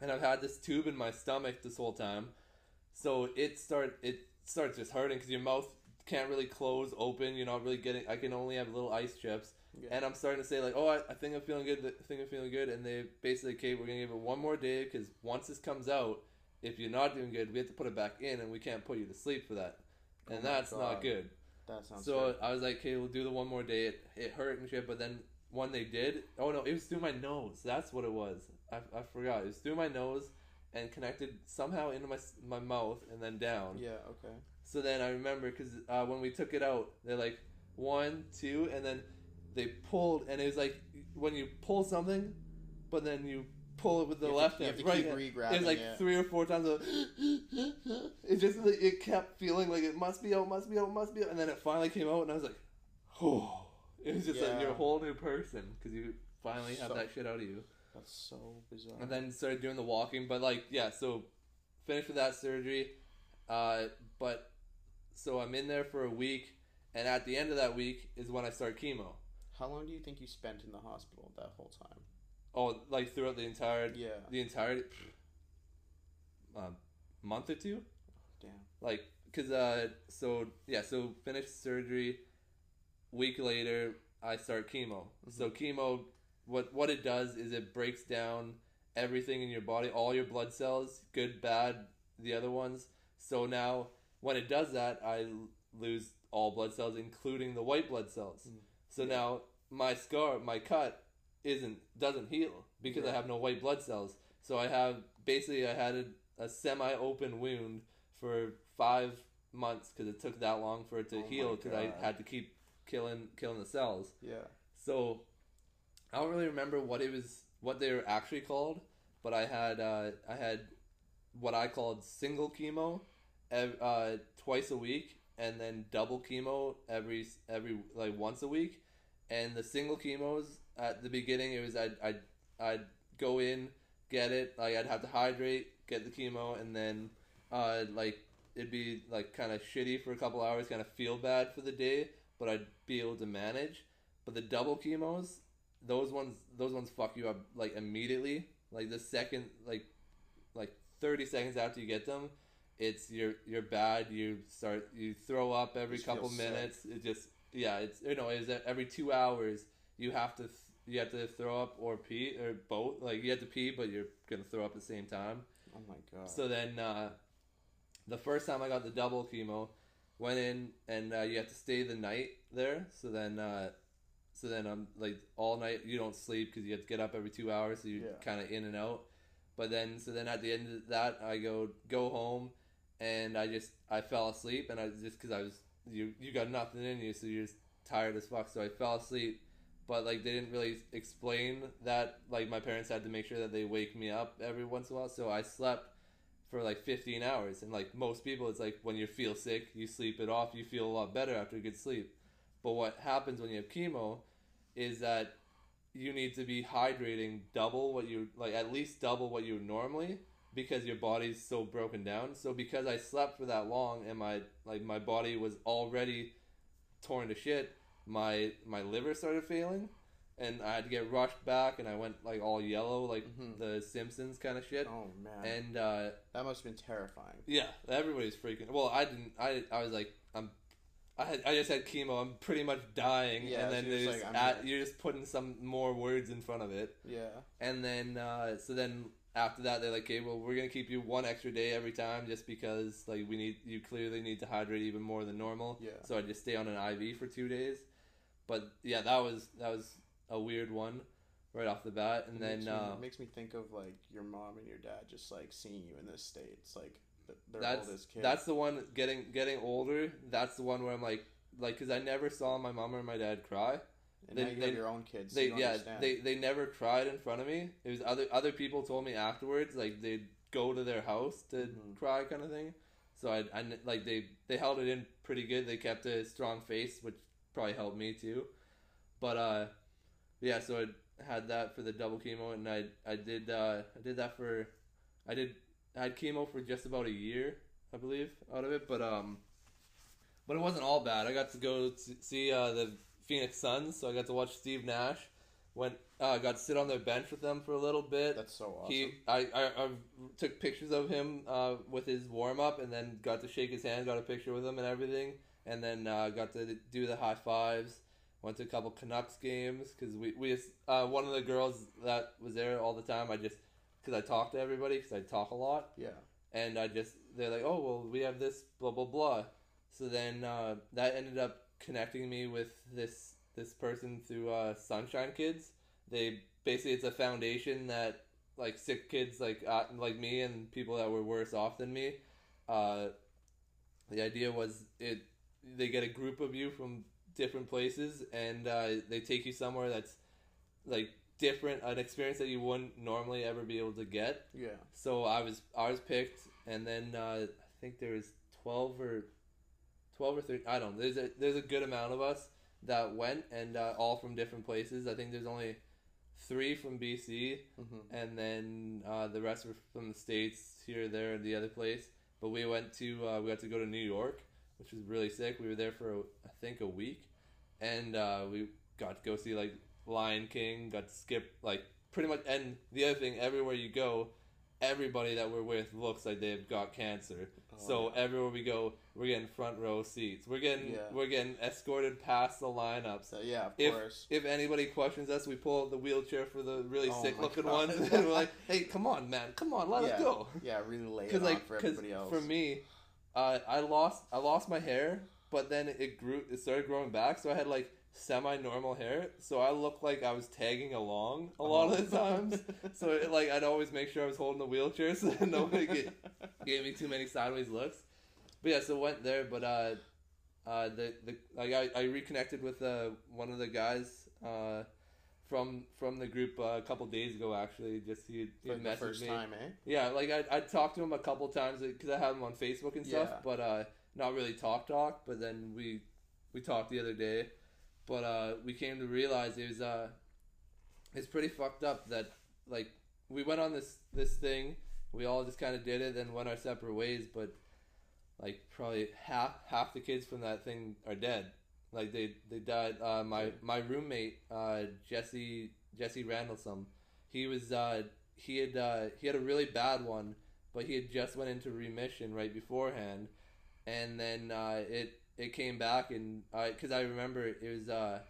and I've had this tube in my stomach this whole time. So it start it starts just hurting because your mouth can't really close open. You're not really getting. I can only have little ice chips, Yeah. and I'm starting to say like, oh, I, I think I'm feeling good. I think I'm feeling good, and they basically, okay, we're gonna give it one more day because once this comes out, if you're not doing good, we have to put it back in, and we can't put you to sleep for that, Oh and my that's not good. that sounds So good. I was like, okay, we'll do the one more day. It, it hurt and shit, but then when they did, oh no, it was through my nose. That's what it was. I, I forgot. It was through my nose and connected somehow into my my mouth and then down. Yeah. Okay. So then I remember because uh, when we took it out, they're like one, two, and then they pulled, and it was like when you pull something, but then you pull it with the You to- left you hand, have to right keep hand. re-grabbing It was like it. three or four times. It just like, it kept feeling like it must be out, must be out, must be out, and then it finally came out, and I was like, oh, it was just like you're a whole new person because you finally have So- that shit out of you, That's so bizarre. and then started doing the walking. But like, yeah, so finished with that surgery, uh, but so I'm in there for a week, and at the end of that week is when I start chemo. How long do you think you spent in the hospital that whole time? Oh, like throughout the entire Yeah. the entire um, month or two. Damn. like because uh so yeah so finished surgery week later i start chemo so chemo what what it does is it breaks down everything in your body, all your blood cells, good, bad, the other ones. So now when it does that, I lose all blood cells, including the white blood cells. Mm. So now my scar, my cut, isn't doesn't heal because I have no white blood cells. So I have basically I had a, a semi-open wound for five months because it took that long for it to Oh heal because I had to keep killing killing the cells. Yeah. So I don't really remember what it was, what they were actually called, but I had uh, I had what I called single chemo, uh, twice a week, and then double chemo every every like once a week, and the single chemos at the beginning it was I'd I'd, I'd go in get it like I'd have to hydrate get the chemo and then uh, like it'd be like kind of shitty for a couple hours kind of feel bad for the day but I'd be able to manage. But the double chemos those ones those ones fuck you up like immediately like the second like like 30 seconds after you get them it's you're you're bad you start you throw up every Just couple sick. minutes it just yeah it's you know it's every two hours you have to th- you have to throw up or pee or both like you have to pee but you're gonna throw up at the same time Oh my god. so then, uh, the first time I got the double chemo, went in and uh, you have to stay the night there. So then, uh, so then I'm like all night you don't sleep because you have to get up every two hours. So you're Yeah. kind of in and out. But then, so then at the end of that, I go go home, and I just I fell asleep, and I just because I was you you got nothing in you, so you're just tired as fuck. So I fell asleep, but like they didn't really explain that. Like my parents had to make sure that they wake me up every once in a while. So I slept for like 15 hours, and like most people, it's like when you feel sick, you sleep it off. You feel a lot better after a good sleep. But what happens when you have chemo is that you need to be hydrating double what you like at least double what you normally because your body's so broken down. So because I slept for that long and my like my body was already torn to shit, my my liver started failing and I had to get rushed back and I went like all yellow like Mhm. the Simpsons kind of shit. oh man. And uh that must have been terrifying. yeah, everybody's freaking. Well, I didn't. I I was like, I'm. I had, I just had chemo. I'm pretty much dying, Yeah, and then so you're just just like, here. you're just putting some more words in front of it, Yeah. and then uh, so then after that they're like, okay, well we're gonna keep you one extra day every time just because like we need you clearly need to hydrate even more than normal. Yeah. So I just stay on an IV for two days, but yeah, that was that was a weird one right off the bat, and It then makes me, uh, it makes me think of like your mom and your dad just like seeing you in this state. It's like their that's oldest kid. that's the one getting getting older. That's the one where I'm like like because I never saw my mom or my dad cry. and they- now you they- have your own kids. So They you yeah understand. they they never cried in front of me. It was other other people told me afterwards like they'd go to their house to Mhm. cry kind of thing. So I, I like they they held it in pretty good. They kept a strong face, which probably helped me too. But uh, yeah. So I had that for the double chemo, and I I did uh I did that for I did I had chemo for just about a year, I believe, out of it. But um, but it wasn't all bad. I got to go to see uh, the Phoenix Suns, so I got to watch Steve Nash. Went uh, got to sit on their bench with them for a little bit. That's so awesome. He, I, I, I took pictures of him uh, with his warm up, and then got to shake his hand, got a picture with him and everything, and then uh, got to do the high fives. Went to a couple Canucks games because we, we uh, one of the girls that was there all the time. I just because I talk to everybody because I talk a lot, yeah. and I just they're like, oh well, we have this blah blah blah. So then uh, that ended up connecting me with this this person through uh, Sunshine Kids. They basically it's a foundation that like sick kids like uh, like me and people that were worse off than me. Uh, the idea was it they get a group of you from different places and uh, they take you somewhere that's like different an experience that you wouldn't normally ever be able to get Yeah. so I was I was picked, and then uh, I think there was twelve or twelve or thirteen. I don't. know. There's a there's a good amount of us that went, and uh, all from different places. I think there's only three from BC, hmm and then uh, the rest were from the states here, there, and the other place. But we went to uh, we got to go to New York, which was really sick. We were there for I think a week, and uh, we got to go see like Lion King. Got skipped. like pretty much. And the other thing, everywhere you go, everybody that we're with looks like they've got cancer. Oh, so yeah. everywhere we go, we're getting front row seats. We're getting Yeah. we're getting escorted past the lineups. So yeah, of If course. if anybody questions us, we pull out the wheelchair for the really Oh sick looking God. ones, and we're like, "Hey, come on, man, come on, let yeah, us go." Yeah, really late it Because like, for 'cause everybody else. for me, uh, I lost I lost my hair, but then it grew. It started growing back, so I had like semi normal hair. So I looked like I was tagging along a lot of the times. So it, like I'd always make sure I was holding the wheelchair so that nobody get, gave me too many sideways looks. But yeah, so went there, but uh, uh, the the like I, I reconnected with uh one of the guys uh from from the group uh, a couple days ago actually. Just he he for the messaged first me. time, eh? Yeah, like I I talked to him a couple times because I have him on Facebook and stuff, Yeah. but uh, not really talk talk. But then we we talked the other day, but uh, we came to realize it was uh, it's pretty fucked up that like we went on this this thing, we all just kind of did it, then went our separate ways. But like probably half half the kids from that thing are dead. Like they they died. Uh, my my roommate uh, Jesse Jesse Randallsome, he was uh, he had uh, he had a really bad one, but he had just went into remission right beforehand, and then uh, it it came back and I because I remember it was uh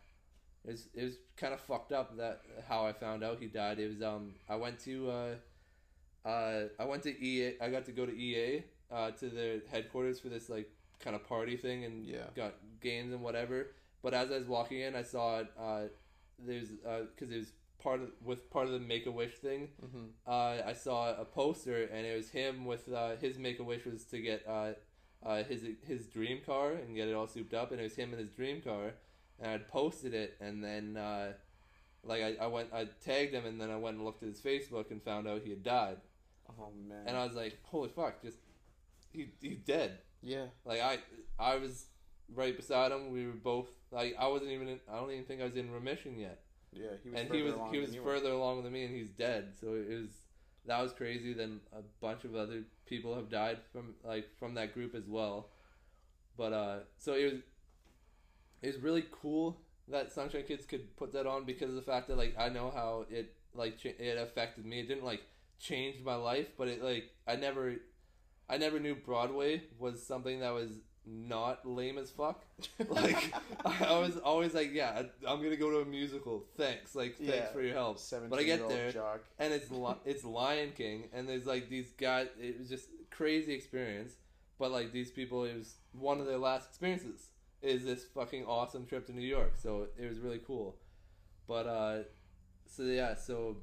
it was it was kind of fucked up that how I found out he died. It was um I went to uh uh I went to EA I got to go to EA uh to their headquarters for this like kind of party thing and Yeah. got games and whatever. But as I was walking in, I saw it. Uh, there's uh, because it was part of with part of the Make a Wish thing Mm-hmm. uh, I saw a poster and it was him with uh, his make a wish was to get uh, uh, his his dream car and get it all souped up and it was him in his dream car and I'd posted it and then uh, like I, I went I tagged him and then I went and looked at his Facebook and found out he had died Oh man. and I was like holy fuck just he he's dead yeah. like I I was right beside him we were both like I wasn't even in, I don't even think I was in remission yet Yeah. He was. and he was he was were. further along than me, and he's dead. So it was that was crazy. Then a bunch of other people have died from like from that group as well. But uh, so it was it was really cool that Sunshine Kids could put that on because of the fact that like I know how it like it affected me. It didn't like change my life, but it like I never I never knew Broadway was something that was not lame as fuck. Like I was always like, yeah, I'm gonna go to a musical. Thanks, like thanks Yeah. for your help. But I get there, jock. and it's Li- it's Lion King, and there's like these guys. It was just crazy experience. But like these people, it was one of their last experiences. Is this fucking awesome trip to New York? So it was really cool. But uh, so yeah, so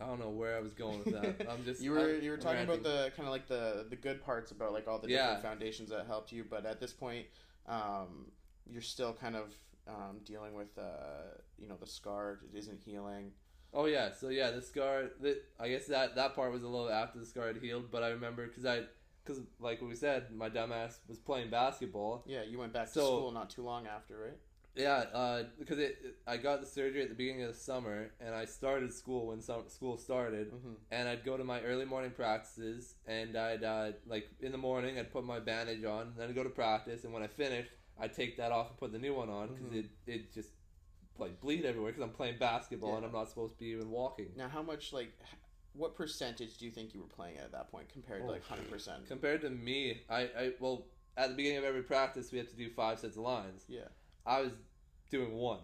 I don't know where I was going with that. I'm just You were I'm you were talking ranting. about the kind of like the the good parts about like all the Yeah. different foundations that helped you, but at this point, um, you're still kind of um, dealing with uh, you know the scar it isn't healing. Oh yeah, so yeah, the scar. The, I guess that that part was a little after the scar had healed, but I remember because I, because like we said, my dumbass was playing basketball. Yeah, you went back to school not too long after, right? Yeah, uh, because it, I got the surgery at the beginning of the summer, and I started school when some, school started, Mm-hmm. and I'd go to my early morning practices, and I'd uh, like in the morning I'd put my bandage on, then I'd go to practice, and when I finished, I'd take that off and put the new one on because Mhm. it it just like bleed everywhere because I'm playing basketball and I'm not supposed to be even walking. Now, how much like what percentage do you think you were playing at that point compared to Oh, like hundred percent? Compared to me, I, I well at the beginning of every practice we have to do five sets of lines. Yeah. I was doing one.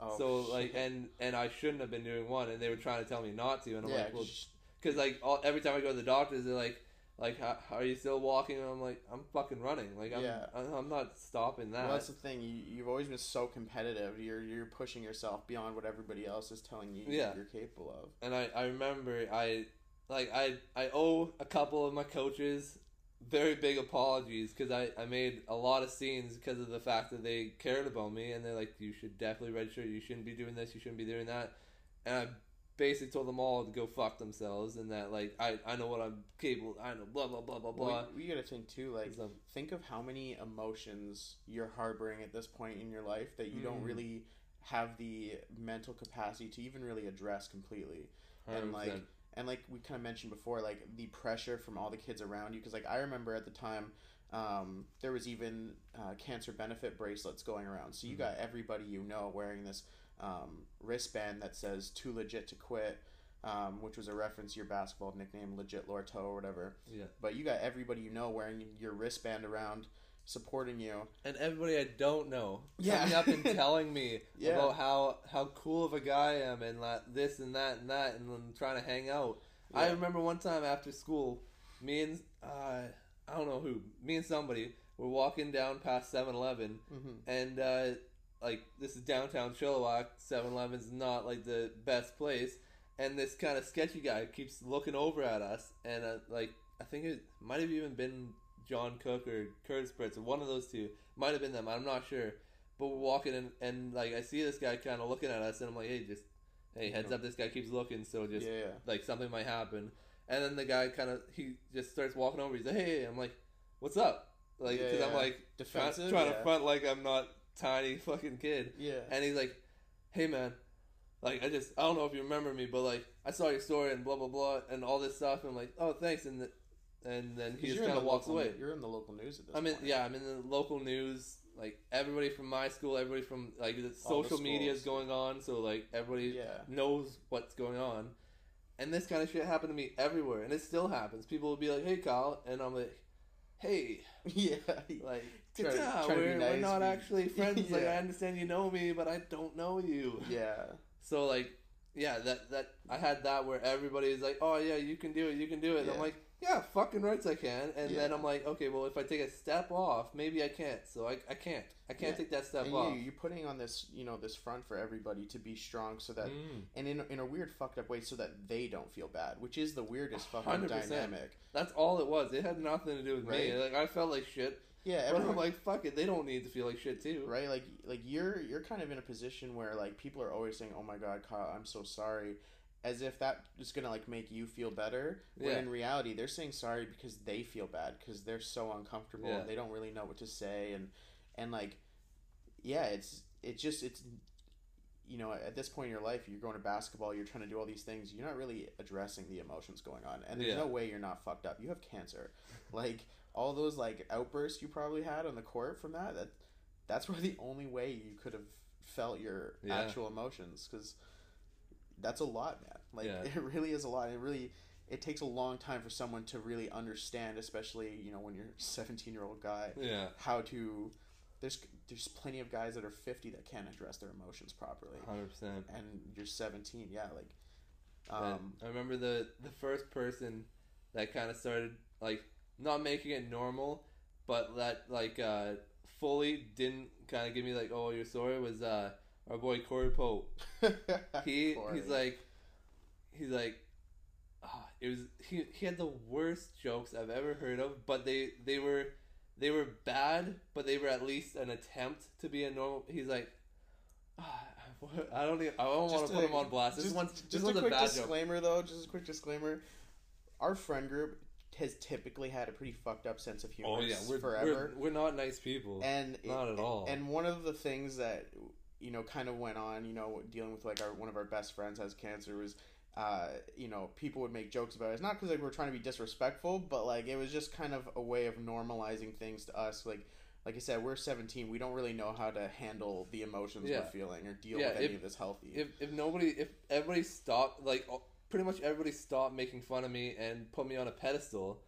Oh, so like and and I shouldn't have been doing one, and they were trying to tell me not to, and I'm yeah, like, well, 'cause- because like all, every time I go to the doctors, they're like, like, how, how are you still walking? And I'm like, I'm fucking running. Like I'm Yeah. I'm, I'm not stopping that. well, that's the thing. You you've always been so competitive. You're you're pushing yourself beyond what everybody else is telling you Yeah. you're capable of. and I, I remember I like I I owe a couple of my coaches very big apologies because I, I made a lot of scenes because of the fact that they cared about me and they're like you should definitely register you shouldn't be doing this you shouldn't be doing that and I basically told them all to go fuck themselves and that like I, I know what I'm capable I know blah blah blah blah blah Well, we, we gotta think too. Like, think of how many emotions you're harboring at this point in your life that you don't Mm. really have the mental capacity to even really address completely. and 100%. like and like we kind of mentioned before like the pressure from all the kids around you because like i remember at the time um, there was even uh, cancer benefit bracelets going around so you Mhm. got everybody you know wearing this um, wristband that says too legit to quit um, which was a reference to your basketball nickname, legit Lorto or whatever. Yeah. But you got everybody you know wearing your wristband around, supporting you. And everybody I don't know Yeah. coming up and telling me Yeah. about how how cool of a guy I am and like this and that and that and then trying to hang out. I remember one time after school, me and uh, I don't know who, me and somebody were walking down past 7-Eleven hmm and uh, like this is downtown Chilliwack. 7-Eleven's not like the best place, and this kind of sketchy guy keeps looking over at us, and uh, like I think it might have even been John Cook or Curtis Pritz or one of those two. Might have been them. I'm not sure. But we're walking in, and like I see this guy kind of looking at us, and I'm like, hey, just hey, heads up, this guy keeps looking, so just yeah, yeah. like something might happen. And then the guy kind of he just starts walking over. He's like, "Hey," I'm like, "What's up?" Like, Yeah, because I'm yeah. like try, Defensive. trying to front like I'm not tiny fucking kid. Yeah. And he's like, "Hey man, like I just I don't know if you remember me, but like I saw your story and blah blah blah and all this stuff." And I'm like, "Oh, thanks." And the, and then he just kind of walks local, away. You're in the local news at this I'm in point. yeah, I'm in the local news. Like everybody from my school, everybody from like the All the social media is going on, so like everybody Yeah. knows what's going on. And this kind of shit happened to me everywhere, and it still happens. People will be like, "Hey, Kyle," and I'm like, "Hey, Yeah. like, Try try to be we're, we're not actually friends. Like, I understand you know me, but I don't know you." Yeah. So like, yeah, that that I had that where everybody is like, "Oh yeah, you can do it, you can do it." And I'm like, "Yeah, fucking rights, I can." And then I'm like, "Okay, well, if I take a step off, maybe I can't." So I, I can't, I can't Yeah. take that step And off. you, you're putting on this, you know, this front for everybody to be strong, so that, Mm. and in, in a weird fucked up way, so that they don't feel bad, which is the weirdest fucking 100%. dynamic. That's all it was. It had nothing to do with me. Like I felt like shit, Yeah, but everyone, I'm like, fuck it. They don't need to feel like shit too. right? Like, like you're you're kind of in a position where like people are always saying, "Oh my god, Kyle, I'm so sorry," as if that is gonna like make you feel better. When Yeah. in reality, they're saying sorry because they feel bad because they're so uncomfortable Yeah. and they don't really know what to say and and like, yeah, it's it's just it's. You know, at this point in your life, you're going to basketball, you're trying to do all these things, you're not really addressing the emotions going on. And there's Yeah. no way you're not fucked up. You have cancer. Like, all those, like, outbursts you probably had on the court from that, that that's where the only way you could have felt your actual emotions because that's a lot man like Yeah. it really is a lot it really it takes a long time for someone to really understand especially you know when you're a 17 year old guy Yeah. how to there's there's plenty of guys that are 50 that can't address their emotions properly Hundred percent. and you're 17 yeah like Um, um I remember the the first person that kind of started like not making it normal, but that like uh, fully didn't kind of give me like, oh, you're sorry was uh, our boy Corey Pope. He Corey. he's like he's like ah, it was he he had the worst jokes I've ever heard of, but they they were they were bad, but they were at least an attempt to be a normal. He's like. ah, I don't. Even, I don't want to put a- him on blast. This just, one's this just one's a a quick joke. disclaimer though just a quick disclaimer our friend group has typically had a pretty fucked up sense of humor Oh yeah, we're forever We're, we're not nice people. and not it- at all. And one of the things that you know kind of went on, you know, dealing with like our one of our best friends has cancer was. Uh, you know, people would make jokes about it. It's not because like we're trying to be disrespectful, but like it was just kind of a way of normalizing things to us. Like, like I said, we're seventeen. We don't really know how to handle the emotions Yeah. we're feeling or deal Yeah, with any if- of this healthy. if if nobody, if everybody stopped, like pretty much everybody stopped making fun of me and put me on a pedestal,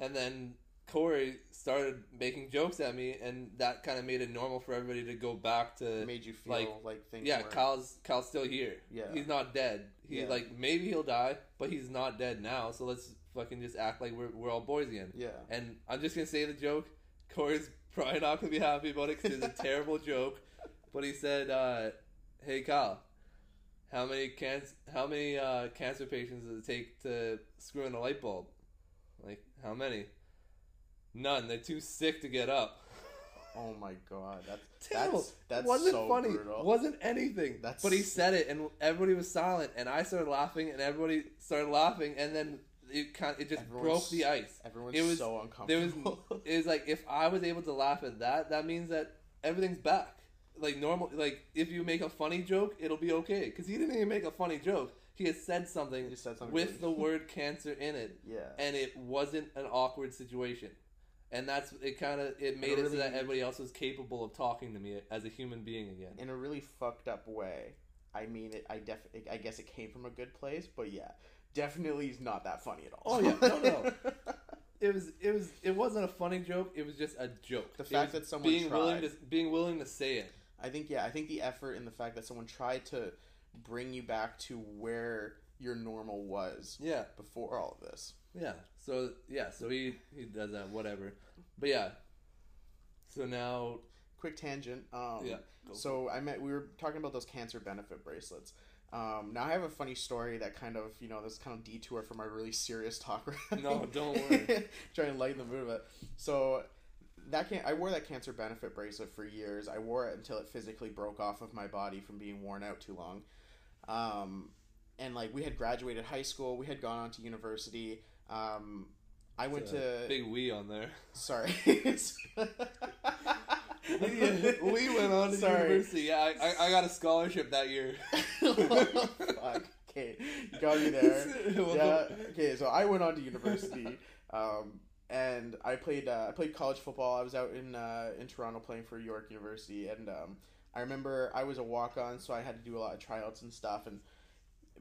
and then Corey started making jokes at me, and that kind of made it normal for everybody to go back to made you feel like, like, things. yeah, weren't- Kyle's Kyle's still here. Yeah. he's not dead. He Yeah. like maybe he'll die, but he's not dead now. So let's fucking just act like we're we're all boys again. Yeah. And I'm just gonna say the joke. Corey's probably not gonna be happy about it because it's a terrible joke. But he said, uh, "Hey Kyle, how many can how many uh, cancer patients does it take to screw in a light bulb? Like how many? None. They're too sick to get up. Oh my god, that's that's that's wasn't so funny. brutal. Wasn't anything. That's- But he said it, and everybody was silent, and I started laughing, and everybody started laughing, and then it kind it just Everyone's- broke the ice. Everyone's it was- so There was uncomfortable. it was like if I was able to laugh at that, that means that everything's back. Like normal, like if you make a funny joke, it'll be okay. Because he didn't even make a funny joke. He had said something said something with the word cancer in it, yeah. and it wasn't an awkward situation. And that's it. Kind of it made it so that everybody else was capable of talking to me as a human being again. in a really fucked up way. I mean it. I def. I guess it came from a good place, but yeah, definitely is not that funny at all. Oh, yeah. No, no. It was it was it wasn't a funny joke. It was just a joke. The It fact that someone being willing to being willing to say it. I think yeah, I think the effort and the fact that someone tried to bring you back to where your normal was Yeah, before all of this. yeah. So yeah, so he he does that. Whatever. But yeah. So now, Quick tangent. Um, yeah. So I met. We were talking about those cancer benefit bracelets. Um, now I have a funny story that kind of you know this kind of detour from our really serious talk. Right? No, don't worry. Try and lighten the mood of it. So that can I wore that cancer benefit bracelet for years. I wore it until it physically broke off of my body from being worn out too long. Um, and like we had graduated high school, we had gone on to university. Um, I went It's a to big we on there. sorry. we, we went on to Sorry. university. Yeah, I, I, I got a scholarship that year. Fuck. Okay, you got me there. Yeah. Okay, so I went on to university, um, and I played. Uh, I played college football. I was out in uh, in Toronto playing for York University, and um, I remember I was a walk on, so I had to do a lot of tryouts and stuff. And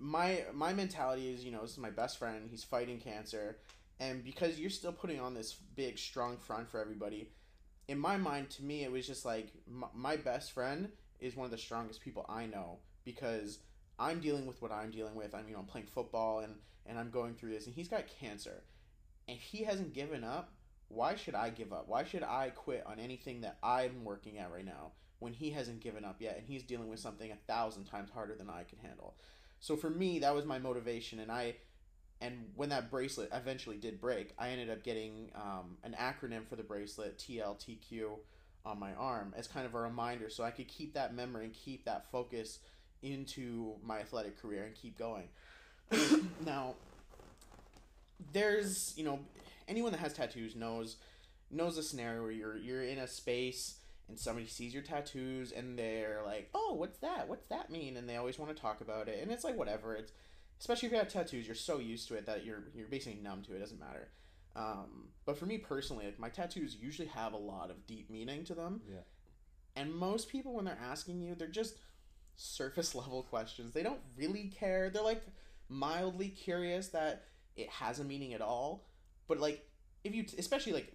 my my mentality is, you know, this is my best friend. He's fighting cancer, and because you're still putting on this big, strong front for everybody, in my mind, to me, it was just like my, my best friend is one of the strongest people I know because I'm dealing with what I'm dealing with. I'm you know I'm playing football and and I'm going through this, and he's got cancer, and he hasn't given up. Why should I give up? Why should I quit on anything that I'm working at right now when he hasn't given up yet and he's dealing with something a thousand times harder than I can handle? So for me, that was my motivation, and I and when that bracelet eventually did break, I ended up getting um, an acronym for the bracelet TLTQ on my arm as kind of a reminder, so I could keep that memory and keep that focus into my athletic career and keep going. now, there's you know anyone that has tattoos knows knows a scenario where you're you're in a space and somebody sees your tattoos and they're like, "Oh, what's that? What's that mean?" and they always want to talk about it. And it's like whatever. It's especially if you have tattoos, you're so used to it that you're you're basically numb to it. It doesn't matter. Um, but for me personally, like my tattoos usually have a lot of deep meaning to them. Yeah. And most people, when they're asking you, they're just surface level questions. They don't really care. They're like mildly curious that it has a meaning at all. But like, if you, especially like,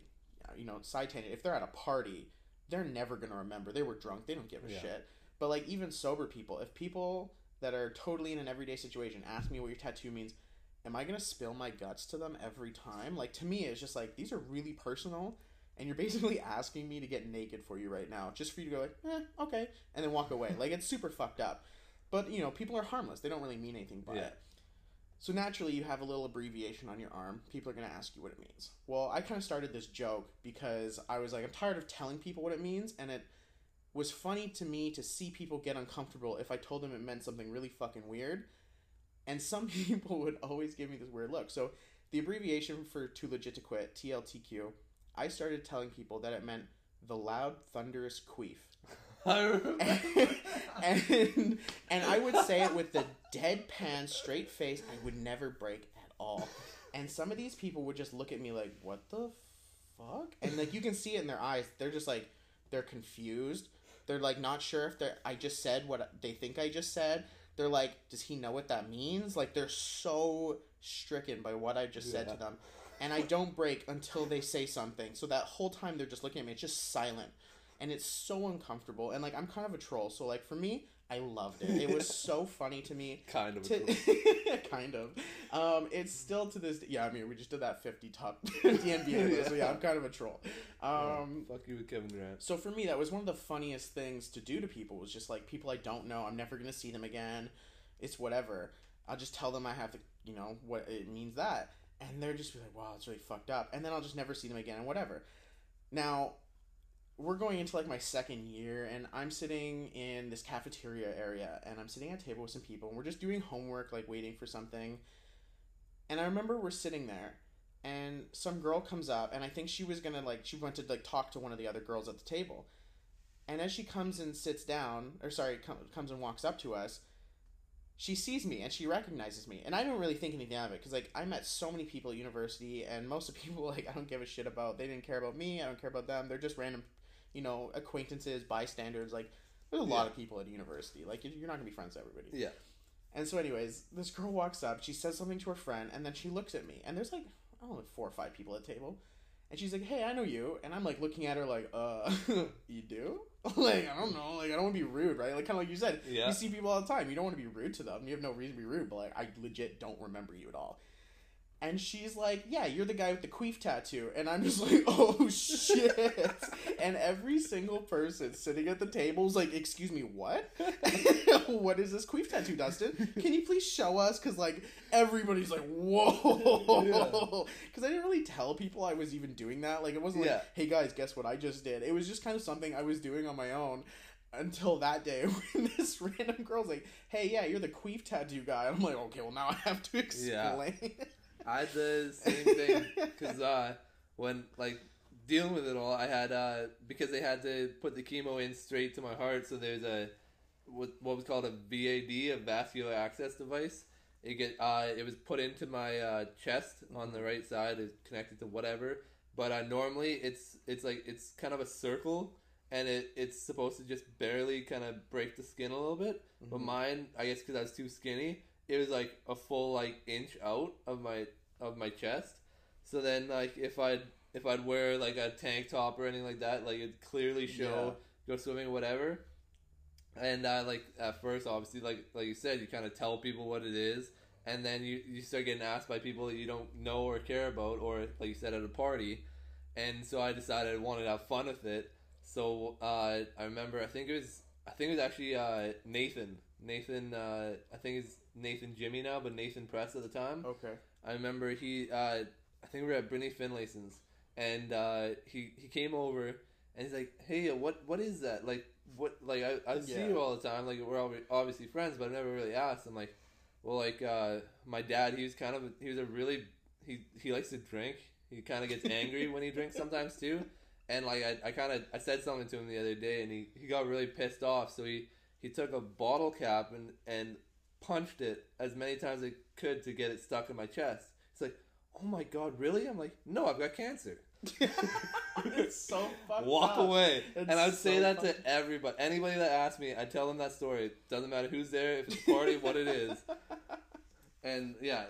you know, side tangent, if they're at a party, they're never gonna remember. They were drunk. They don't give a Yeah. shit. But like, even sober people, if people that are totally in an everyday situation ask me what your tattoo means, am I gonna spill my guts to them every time? Like to me, it's just like these are really personal, and you're basically asking me to get naked for you right now, just for you to go like, eh, okay, and then walk away. like it's super fucked up. But you know, people are harmless. They don't really mean anything by Yeah. it. So naturally, you have a little abbreviation on your arm. People are gonna ask you what it means. Well, I kind of started this joke because I was like, I'm tired of telling people what it means, and it was funny to me to see people get uncomfortable if I told them it meant something really fucking weird. And some people would always give me this weird look. So the abbreviation for Too Legit to Quit, TLTQ, I started telling people that it meant the loud, thunderous queef. Remember. and and I would say it with the deadpan straight face I would never break at all. And some of these people would just look at me like, "What the fuck?" And like you can see it in their eyes. They're just like they're confused. They're like not sure if they I just said what they think I just said. They're like, "Does he know what that means?" Like they're so stricken by what I just said to them. And I don't break until they say something. So that whole time they're just looking at me. It's just silent and it's so uncomfortable and like i'm kind of a troll so like for me i loved it. It was so funny to me kind of. to, kind of. Um it's still to this yeah i mean we just did that 50 top 50 nba list, so yeah i'm kind of a troll. Um Fuck you with Kevin Grant. so for me that was one of the funniest things to do to people was just like people i don't know i'm never gonna see them again. It's whatever. I'll just tell them i have to you know what it means that. And they're just be like wow it's really fucked up. And then i'll just never see them again and whatever. Now we're going into like my second year and i'm sitting in this cafeteria area and i'm sitting at a table with some people and we're just doing homework like waiting for something. And i remember we're sitting there and some girl comes up and i think she was gonna like she went to like talk to one of the other girls at the table. And as she comes and sits down or sorry com- comes and walks up to us she sees me and she recognizes me. And i don't really think anything of it because like i met so many people at university and most of the people like i don't give a shit about. They didn't care about me i don't care about them. They're just random you know acquaintances bystanders like There's a Yeah. lot of people at university. Like you- you're not gonna be friends with everybody. Yeah. And so, anyways, this girl walks up. She says something to her friend, and then she looks at me. And there's like I don't know, four or five people at the table. And she's like, "Hey, I know you." And I'm like looking at her like, "Uh, you do?" like I don't know. Like I don't want to be rude, right? Like kind of like you said, Yeah. you see people all the time. You don't want to be rude to them. You have no reason to be rude, but like I legit don't remember you at all. And she's like, "Yeah, you're the guy with the queef tattoo." And I'm just like, "Oh shit!" and every single person sitting at the table is like, "Excuse me, what? what is this queef tattoo, Dustin? Can you please show us?" Because like everybody's like, "Whoa!" Because I didn't really tell people I was even doing that. Like it wasn't like, "Hey guys, guess what I just did?" It was just kind of something I was doing on my own. Until that day, when this random girl's like, "Hey, yeah, you're the queef tattoo guy," I'm like, "Okay, well now I have to explain." I had the same thing because uh, when like dealing with it all, I had uh, because they had to put the chemo in straight to my heart. So there's a what what was called a VAD, a vascular access device. It get uh, it was put into my uh, chest on the right side. It's connected to whatever. But uh, normally it's it's like it's kind of a circle, and it it's supposed to just barely kind of break the skin a little bit. But Mhm. mine, I guess, because I was too skinny, it was like a full like inch out of my of my chest. So then, like, if I'd if I'd wear like a tank top or anything like that, like it'd clearly show go swimming, whatever. And uh, like at first, obviously, like like you said, you kind of tell people what it is, and then you you start getting asked by people that you don't know or care about, or like you said at a party. And so I decided I wanted to have fun with it. So uh, I remember, I think it was I think it was actually uh, Nathan. Nathan, uh, I think it's Nathan Jimmy now, but Nathan Press at the time. Okay. I remember he, uh, I think we were at Brittany Finlayson's, and uh, he he came over and he's like, "Hey, what what is that? Like, what? Like, I, I see Yeah. you all the time. Like, we're all obviously friends, but I've never really asked." I'm like, "Well, like, uh, my dad, he was kind of he was a really he he likes to drink. He kind of gets angry when he drinks sometimes too." And like I, I kind of I said something to him the other day, and he, he got really pissed off. So he, he took a bottle cap and and punched it as many times as I could to get it stuck in my chest. It's like, oh my god, really? I'm like, no, I've got cancer. it's so fucked Walk up. away. It's and I would say so that to everybody, anybody that asks me, I tell them that story. Doesn't matter who's there, if it's a party, what it is. And yeah,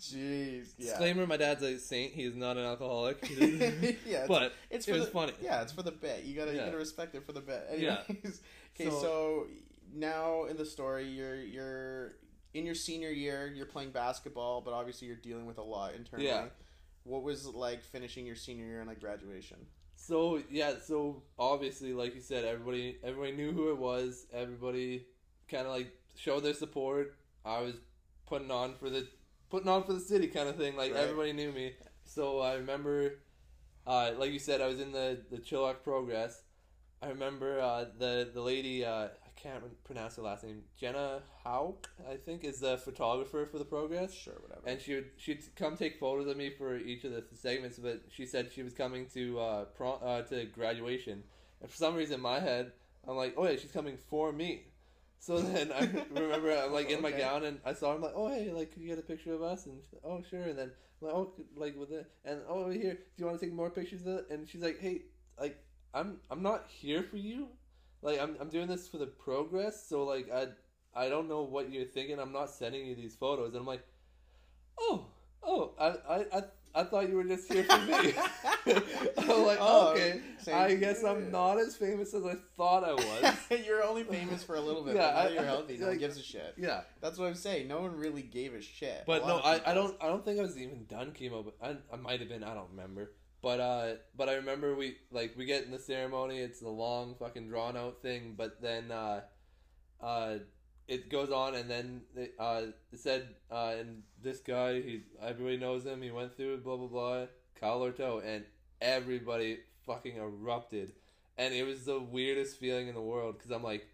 Jeez. Yeah. disclaimer: my dad's a saint. He is not an alcoholic. Yeah. But it's it for was the, funny. Yeah, it's for the bit. You gotta Yeah. you gotta respect it for the bit. Yeah. Anyways. Okay, So- so, now in the story, you're you're in your senior year. You're playing basketball, but obviously you're dealing with a lot internally. Yeah. What was it like finishing your senior year and like graduation? So yeah, so obviously, like you said, everybody everybody knew who it was. Everybody kind of like showed their support. I was putting on for the putting on for the city kind of thing. Like Right. everybody knew me. So I remember, uh, like you said, I was in the the Chilliwack Progress. I remember uh, the the lady uh, can't pronounce her last name. Jenna Hauck, I think, is the photographer for the Progress Sure, whatever. and she would she'd come take photos of me for each of the segments. But she said she was coming to uh, prom, uh to graduation, and for some reason in my head I'm like, oh yeah, she's coming for me. So then I remember I'm like in my Okay. gown and I saw her I'm like, oh hey, like can you get a picture of us? And like, oh sure. And then I'm like oh like with it and oh here, do you want to take more pictures of it? And she's like, hey, like I'm I'm not here for you. Like I'm I'm doing this for the progress. So like I I don't know what you're thinking. I'm not sending you these photos. And I'm like, oh, oh, I, I, I, I thought you were just here for me. I'm like, Oh, okay, I guess I'm not as famous as I thought I was. you're only famous for a little bit. Yeah, Yeah, but now I- you're healthy. No one gives a shit. yeah, That's what I'm saying. No one really gave a shit. but A no, I, I don't, I don't think I was even done chemo. But I, I might have been. I don't remember. But uh, but I remember we like we get in the ceremony. It's a long fucking drawn out thing. But then uh, uh, it goes on, and then they, uh, it said, uh, and this guy, he everybody knows him. He went through blah blah blah, Kyle Orto, and everybody fucking erupted, and it was the weirdest feeling in the world because I'm like,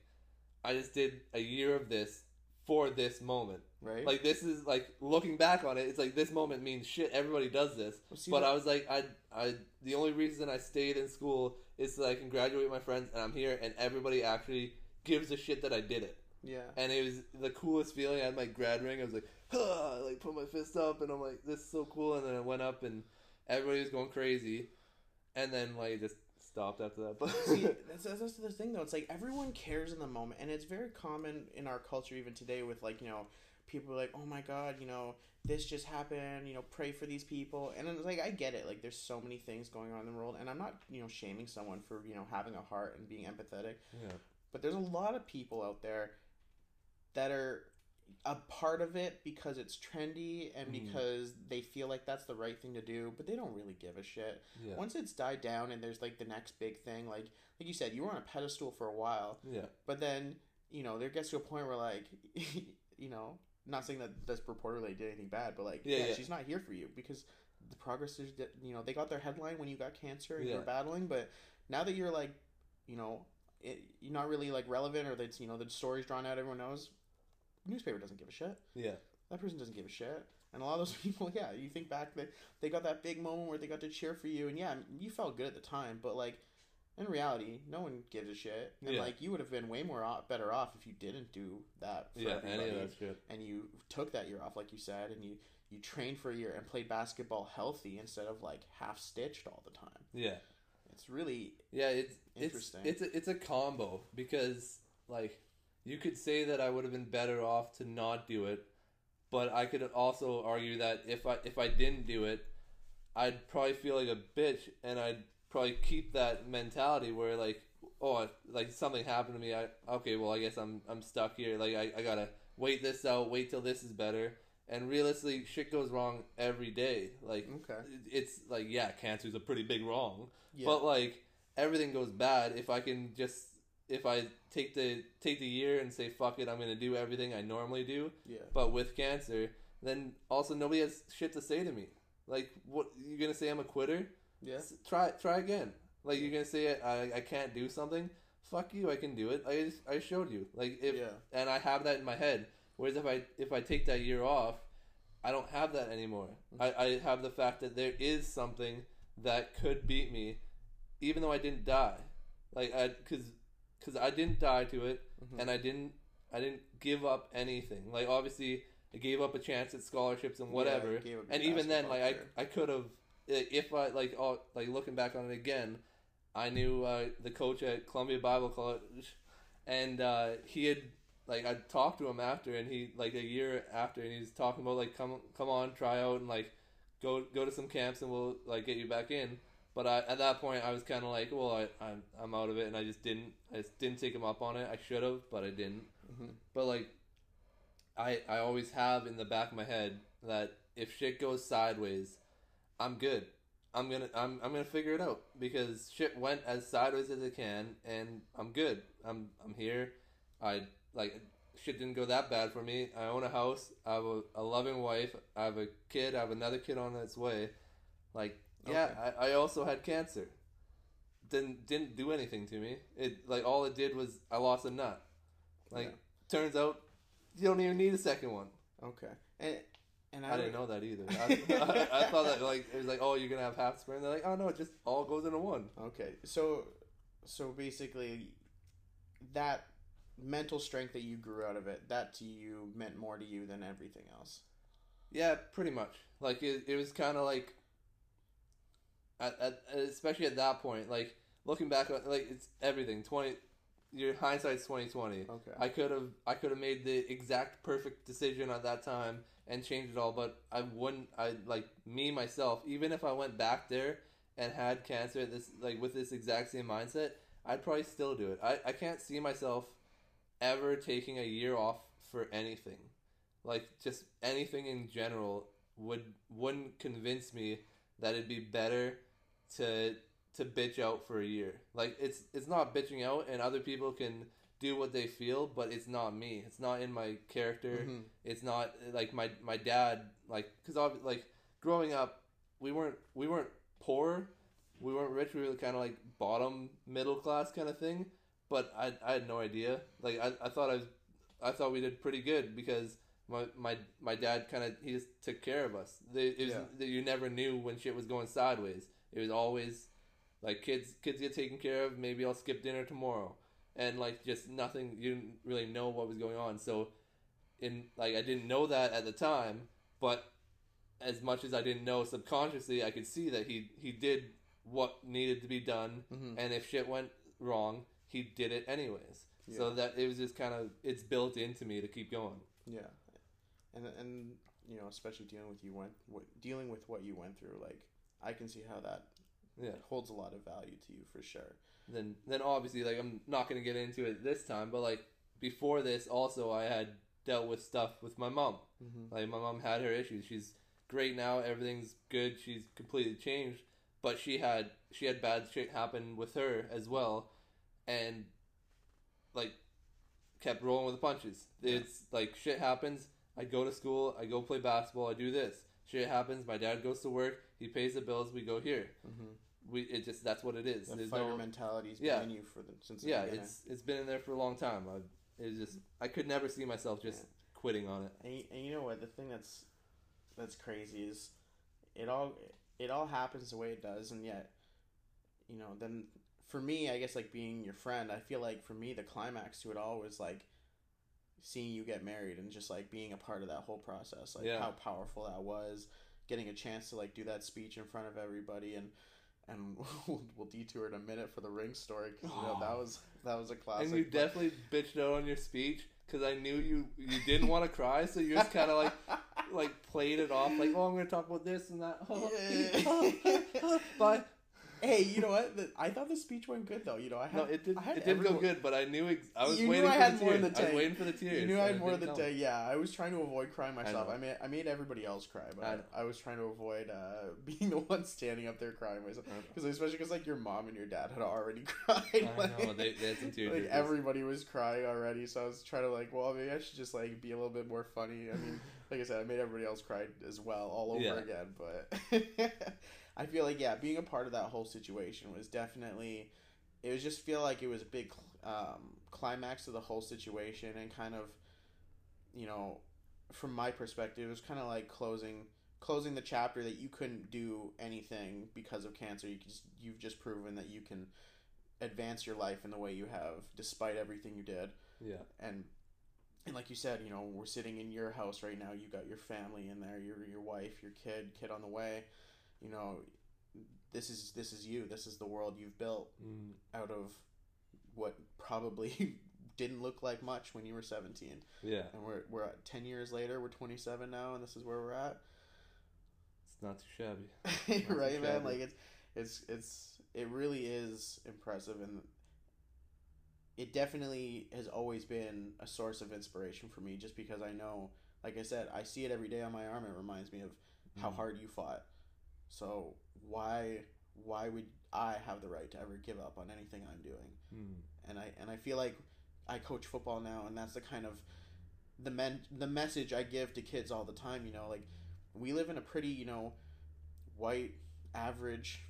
I just did a year of this for this moment. Right. Like this is like looking back on it, it's like this moment means shit. Everybody does this, Well, see, but that- I was like, I, I, the only reason I stayed in school is so that I can graduate with my friends, and I'm here, and everybody actually gives a shit that I did it, yeah. and it was the coolest feeling. I had my grad ring. I was like, huh, like put my fist up, and I'm like, this is so cool. And then I went up, and everybody was going crazy, and then like just stopped after that. But See, that's, that's that's the thing though. It's like everyone cares in the moment, and it's very common in our culture even today with like you know people are like, oh my god, you know this just happened. You know, pray for these people, and it's like I get it. Like there's so many things going on in the world, and I'm not you know shaming someone for you know having a heart and being empathetic, yeah, but there's a lot of people out there that are a part of it because it's trendy and Mhm. because they feel like that's the right thing to do, but they don't really give a shit yeah, once it's died down and there's like the next big thing like like you said you were on a pedestal for a while yeah, but then you know there gets to a point where like you know not saying that this reporter like did anything bad but like Yeah, yeah, yeah. she's not here for you because the progress is that you know they got their headline when you got cancer and Yeah. you're battling but now that you're like you know it, you're not really like relevant or that's you know the story's drawn out everyone knows newspaper doesn't give a shit yeah, that person doesn't give a shit. And a lot of those people, yeah, you think back that they got that big moment where they got to cheer for you, and yeah, you felt good at the time, but like in reality, no one gives a shit. And Yeah. like you would have been way more off, better off if you didn't do that for yeah. Any of that shit. and you took that year off, like you said, and you you trained for a year and played basketball healthy instead of like half stitched all the time. Yeah, It's really yeah. It's it's Interesting. it's a, it's a combo because like you could say that I would have been better off to not do it, but I could also argue that if I if I didn't do it, I'd probably feel like a bitch, and I'd probably keep that mentality where like oh like something happened to me. I okay, well I guess I'm I'm stuck here. Like I, I gotta wait this out, wait till this is better. And realistically, shit goes wrong every day. Like okay. it's like yeah, cancer's a pretty big wrong, Yeah. but like everything goes bad if I can just if I take the take the year and say fuck it, I'm gonna do everything I normally do, yeah. but with cancer, then also nobody has shit to say to me. Like what you're gonna say I'm a quitter? Yeah. S- Try try again. Like you're gonna say I I can't do something. Fuck you, I can do it. I just, I showed you. Like if yeah. and I have that in my head. Whereas if I if I take that year off, I don't have that anymore. I, I have the fact that there is something that could beat me, even though I didn't die. Like I because because I didn't die to it, Mhm. and I didn't I didn't give up anything. Like obviously I gave up a chance at scholarships and whatever. Yeah, gave up your and even then, like. I I could have if I like oh like looking back on it again, I knew uh, the coach at Columbia Bible College, and uh, he had like I talked to him after, and he like a year after, and he's talking about like come come on try out and like go go to some camps and we'll like get you back in. But I, at that point, I was kind of like, well, I, I'm I'm out of it, and I just didn't I just didn't take him up on it. I should have, but I didn't. Mhm. But like, I I always have in the back of my head that if shit goes sideways, I'm good. I'm gonna I'm I'm gonna figure it out because shit went as sideways as it can, and I'm good. I'm I'm here. I like shit didn't go that bad for me. I own a house. I have a, a loving wife. I have a kid. I have another kid on its way. Like yeah, Okay. I, I also had cancer. Didn't didn't do anything to me. It like all it did was I lost a nut. Like turns out you don't even need a second one. Okay. And and I didn't know that either. I, I, I thought that like it was like oh you're gonna have half and They're like oh no it just all goes into one. Okay, so so basically, that mental strength that you grew out of it, that to you meant more to you than everything else. Yeah, pretty much. Like it, it was kind of like, at, at especially at that point, like looking back, like it's everything. Twenty, your hindsight's twenty twenty. Okay. I could have I could have made the exact perfect decision at that time and change it all, but I wouldn't. I like me myself. Even if I went back there and had cancer, this like with this exact same mindset, I'd probably still do it. I I can't see myself ever taking a year off for anything, like just anything in general would wouldn't convince me that it'd be better to to bitch out for a year. Like it's it's not bitching out, and other people can do what they feel, but it's not me. It's not in my character. Mhm. It's not like my my dad like because like growing up, we weren't we weren't poor, we weren't rich. We were kind of like bottom middle class kind of thing. But I I had no idea. Like I, I thought I was I thought we did pretty good because my my my dad kind of he just took care of us. They, it was, Yeah. you never knew when shit was going sideways. It was always like kids kids get taken care of. Maybe I'll skip dinner tomorrow, and like just nothing. You didn't really know what was going on. So, in like I didn't know that at the time, but as much as I didn't know subconsciously, I could see that he he did what needed to be done, Mhm. and if shit went wrong, he did it anyways. So that it was just kind of it's built into me to keep going. Yeah, and and you know, especially dealing with you went what, dealing with what you went through, like I can see how that Yeah. holds a lot of value to you for sure. Then then obviously like I'm not gonna get into it this time, but like before this also I had dealt with stuff with my mom. Mm-hmm. Like my mom had her issues. She's great now. Everything's good. She's completely changed. But she had she had bad shit happen with her as well, and like kept rolling with the punches. It's like shit happens. I go to school. I go play basketball. I do this. Shit happens. My dad goes to work. He pays the bills. We go here. Mm-hmm. We it just that's what it is. The There's fighter no mentality's Yeah. been in you for the since the yeah. beginning. It's it's been in there for a long time. I it's just I could never see myself just Yeah. quitting on it. And, and you know what? The thing that's that's crazy is it all it all happens the way it does, and yet you know then for me, I guess like being your friend, I feel like for me the climax to it all was like seeing you get married and just like being a part of that whole process, like Yeah. how powerful that was, getting a chance to like do that speech in front of everybody and. And we'll, we'll detour in a minute for the ring story because you know that oh. was that was a classic. And you but- definitely bitched out on your speech because I knew you you didn't want to cry, so you just kind of like like played it off, like oh I'm gonna talk about this and that. Yeah. but Hey, you know what? The, I thought the speech went good though. You know, I had no, it did I had it did go good. But I knew ex- I was You knew waiting I for had the more tears. the I was waiting for the tears. You knew I had more of the day. Yeah, I was trying to avoid crying myself. know. I, made I made everybody else cry, but I I, was trying to avoid uh, being the one standing up there crying myself. Because especially because like your mom and your dad had already cried. I like, know they, they had some tears. like jerkers. everybody was crying already, so I was trying to like, well, maybe I should just like be a little bit more funny. I mean, like I said, I made everybody else cry as well, all over Yeah. again. But I feel like yeah, being a part of that whole situation was definitely. It was just feel like it was a big um, climax of the whole situation, and kind of, you know, from my perspective, it was kind of like closing closing the chapter that you couldn't do anything because of cancer. You just you've just proven that you can advance your life in the way you have despite everything you did yeah. and and like you said you know we're sitting in your house right now you got your family in there your your wife your kid kid on the way you know this is this is you this is the world you've built Mm, out of what probably didn't look like much when you were 17 yeah. and we're we're at 10 years later we're 27 now and this is where we're at It's not too shabby. right too man shabby. like it's it's it's it really is impressive and it definitely has always been a source of inspiration for me just because i know like i said i see it every day on my arm it reminds me of how Mm. hard you fought so why why would i have the right to ever give up on anything i'm doing Mm. and I and I feel like I coach football now, and that's the kind of the men the message I give to kids all the time. You know, like we live in a pretty you know white average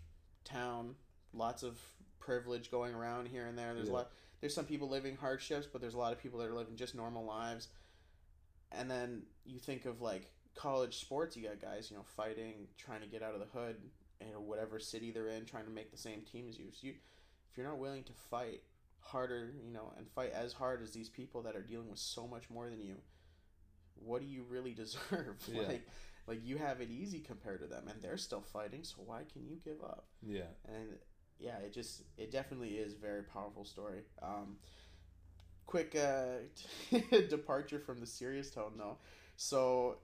town, lots of privilege going around here and there. There's a lot. There's some people living hardships, but there's a lot of people that are living just normal lives. And then you think of like college sports. You got guys, you know, fighting, trying to get out of the hood in whatever city they're in, trying to make the same team as you. So you, if you're not willing to fight harder, you know, and fight as hard as these people that are dealing with so much more than you, what do you really deserve? Yeah. Like, like you have it easy compared to them, and they're still fighting. So why can you give up? Yeah. and yeah, it just it definitely is a very powerful story. Um, quick uh, departure from the serious tone though. So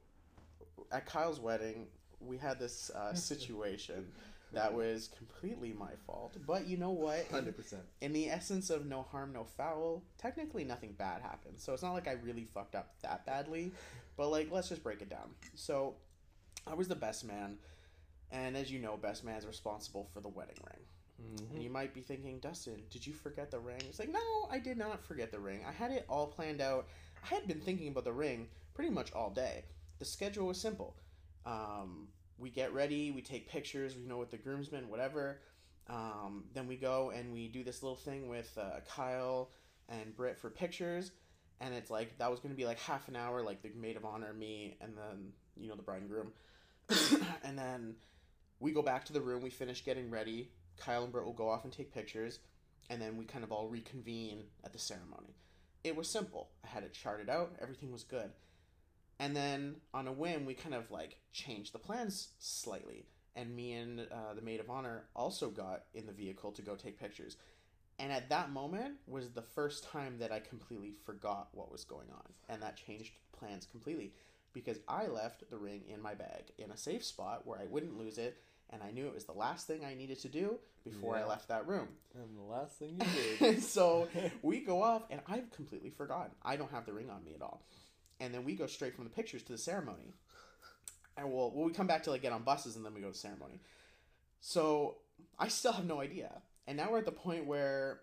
at Kyle's wedding, we had this uh, situation that was completely my fault. But you know what? Hundred percent. in the essence of no harm, no foul, technically nothing bad happened. So it's not like I really fucked up that badly, but like let's just break it down. So I was the best man, and as you know, best man is responsible for the wedding ring. Mm-hmm. And you might be thinking, Dustin, did you forget the ring? It's like, no, I did not forget the ring. I had it all planned out. I had been thinking about the ring pretty much all day. The schedule was simple. Um, we get ready, we take pictures, we know with the groomsmen, whatever. Um, then we go and we do this little thing with uh, Kyle and Britt for pictures. And it's like, that was going to be like half an hour, like the maid of honor, me, and then, you know, the bride and groom. and then we go back to the room, we finish getting ready. Kyle and Britt will go off and take pictures, and then we kind of all reconvene at the ceremony. It was simple. I had it charted out, everything was good. And then on a whim, we kind of like changed the plans slightly. and me and uh, the maid of honor also got in the vehicle to go take pictures. And at that moment was the first time that I completely forgot what was going on, and that changed plans completely because I left the ring in my bag in a safe spot where I wouldn't lose it, and I knew it was the last thing I needed to do before I left that room. And the last thing you did. so we go off, and I've completely forgotten. I don't have the ring on me at all. And then we go straight from the pictures to the ceremony. And we'll, we come back to like get on buses, and then we go to ceremony. So I still have no idea. And now we're at the point where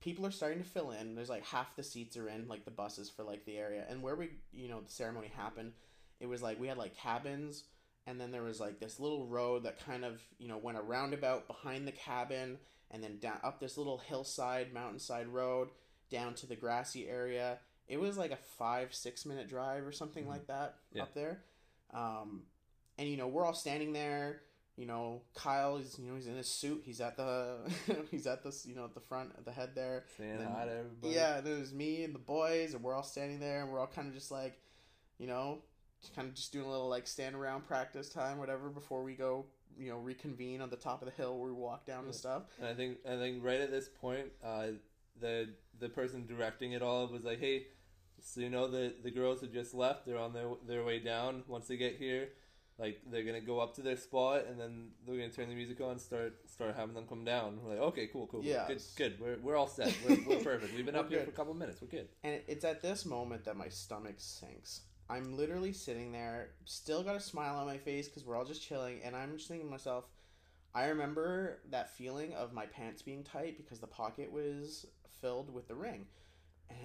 people are starting to fill in. There's like half the seats are in, like the buses for like the area. And where we, you know, the ceremony happened, it was like we had like cabins, and then there was like this little road that kind of, you know, went a roundabout behind the cabin, and then down up this little hillside, mountainside road down to the grassy area. It was like a five, six minute drive or something Mhm. like that Yeah. up there. Um, and you know, we're all standing there you know, Kyle is you know he's in his suit. He's at the he's at this you know at the front at the head there. Saying Then- hi to everybody. Yeah, and there's me and the boys, and we're all standing there, and we're all kind of just like, you know, kind of just doing a little like stand around practice time, whatever, before we go, you know, reconvene on the top of the hill where we walk down Yeah. and stuff. And I think I think right at this point, uh, the the person directing it all was like, "Hey, so you know the the girls have just left. They're on their their way down. Once they get here, like they're gonna go up to their spot, and then they're gonna turn the music on, start start having them come down. We're like, okay, cool, cool, Yeah. good, good. We're we're all set. We're, we're perfect. We've been up here for a couple minutes. We're good. And it's at this moment that my stomach sinks. I'm literally sitting there, still got a smile on my face because we're all just chilling, and I'm just thinking to myself, I remember that feeling of my pants being tight because the pocket was filled with the ring.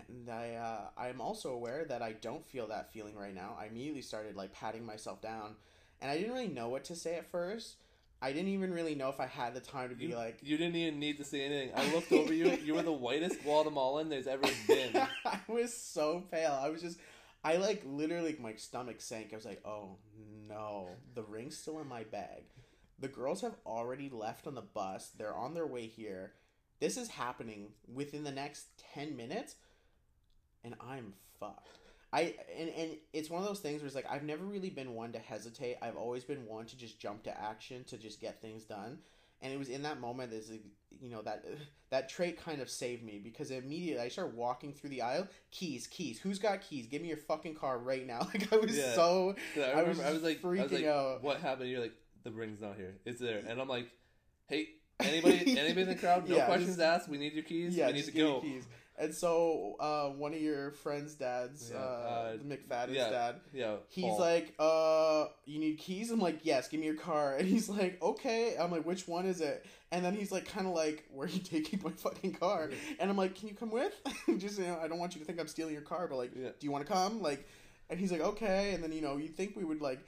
And I, uh, I'm also aware that I don't feel that feeling right now. I immediately started like patting myself down, and I didn't really know what to say at first. I didn't even really know if I had the time to be You, like, you didn't even need to say anything. I looked over you. You were the whitest Guatemalan there's ever been. I was so pale. I was just, I like literally, my stomach sank. I was like, oh no, the ring's still in my bag. The girls have already left on the bus. They're on their way here. This is happening within the next 10 minutes, and I'm fucked. I and, and it's one of those things where it's like I've never really been one to hesitate. I've always been one to just jump to action to just get things done. And it was in that moment is you know that that trait kind of saved me because immediately I started walking through the aisle. Keys, keys. Who's got keys? Give me your fucking car right now. Like I was Yeah. so I, I was I was like, I was freaking like, out. what happened? You're like, the ring's not here. It's there, and I'm like, hey, anybody, anybody in the crowd? No Yeah, questions just- asked. We need your keys. yeah. we need to go. keys. And so uh, one of your friends' dads, Yeah, uh, uh, McFadden's yeah. dad, Yeah, He's Paul. like, uh, you need keys? I'm like, yes, give me your car. And he's like, okay. I'm like, which one is it? And then he's like, kind of like, where are you taking my fucking car? And I'm like, can you come with? Just, you know, I don't want you to think I'm stealing your car, but like, Yeah. do you want to come? Like, and he's like, okay. And then, you know, you'd think we would like,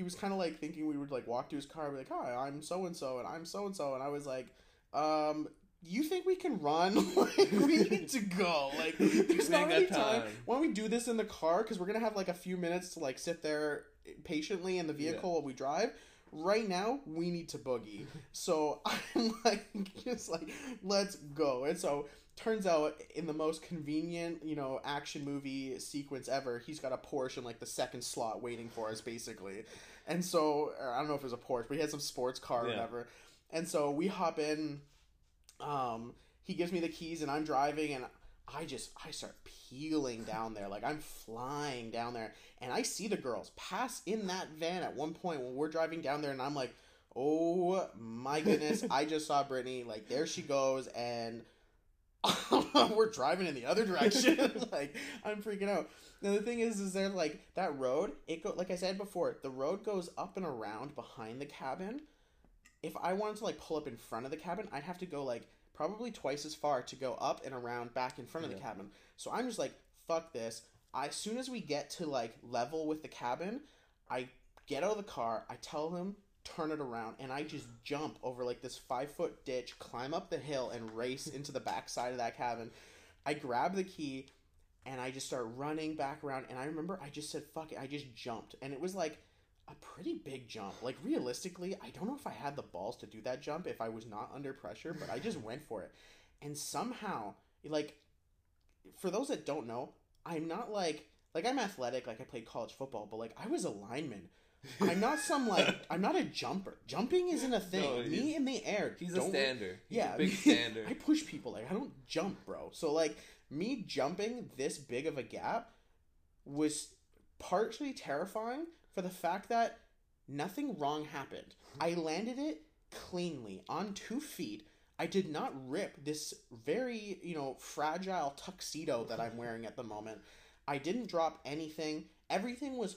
he was kind of like thinking we would like walk to his car and be like, hi, I'm so and so, and I'm so and so. And I was like, um, you think we can run? like, we need to go. Like, there's We not any time. time. Why don't we do this in the car? Because we're gonna have like a few minutes to like sit there patiently in the vehicle while we drive. Right now, we need to boogie. So I'm like, just like, let's go. And so turns out, in the most convenient, you know, action movie sequence ever, he's got a Porsche in like the second slot waiting for us, basically. And so I don't know if it was a Porsche, but he had some sports car or Yeah. whatever. And so we hop in. Um, he gives me the keys, and I'm driving, and I just I start peeling down there like I'm flying down there and I see the girls pass in that van at one point when we're driving down there and I'm like oh my goodness I just saw Brittany like there she goes and we're driving in the other direction like I'm freaking out now the thing is is there like that road it go like I said before the road goes up and around behind the cabin if I wanted to like pull up in front of the cabin I'd have to go like probably twice as far to go up and around back in front of the cabin. So I'm just like, fuck this. I, as soon as we get to like level with the cabin, I get out of the car, I tell him, turn it around, and I just jump over like this five foot ditch, climb up the hill, and race into the back side of that cabin. I grab the key and I just start running back around. And I remember I just said, fuck it. I just jumped. And it was like a pretty big jump. Like realistically, I don't know if I had the balls to do that jump if I was not under pressure, but I just went for it. And somehow, like for those that don't know, I'm not like like I'm athletic, like I played college football, but like I was a lineman I'm not some like I'm not a jumper. Jumping isn't a thing. No, Me in the air. He's a stander. He's yeah, a big stander. I push people. Like I don't jump, bro. So like me jumping this big of a gap was partially terrifying for the fact that nothing wrong happened. I landed it cleanly on two feet. I did not rip this very, you know, fragile tuxedo that I'm wearing at the moment. I didn't drop anything. Everything was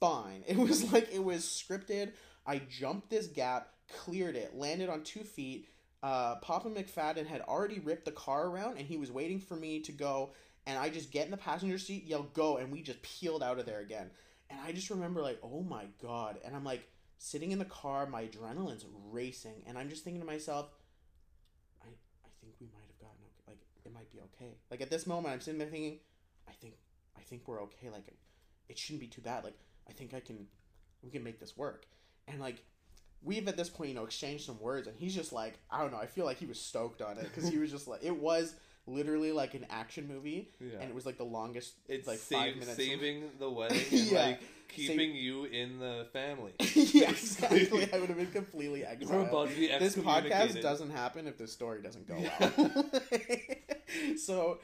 fine. It was like it was scripted. I jumped this gap, cleared it, landed on two feet. Uh, Papa McFadden had already ripped the car around, and he was waiting for me to go. And I just get in the passenger seat, yell "go," and we just peeled out of there again. And I just remember like, oh my god! And I'm like sitting in the car, my adrenaline's racing, and I'm just thinking to myself, I I think we might have gotten okay. Like it might be okay. Like at this moment, I'm sitting there thinking, I think I think we're okay. Like it shouldn't be too bad. Like I think I can we can make this work. And like we've at this point, you know, exchanged some words, and he's just like, I don't know. I feel like he was stoked on it because he was just like, it was literally like an action movie, Yeah. and it was like the longest. it's like save, five minutes. of- saving the wedding and Yeah. like keeping you in the family. yeah, exactly. I would have been completely exiled. be this podcast doesn't happen if this story doesn't go well. so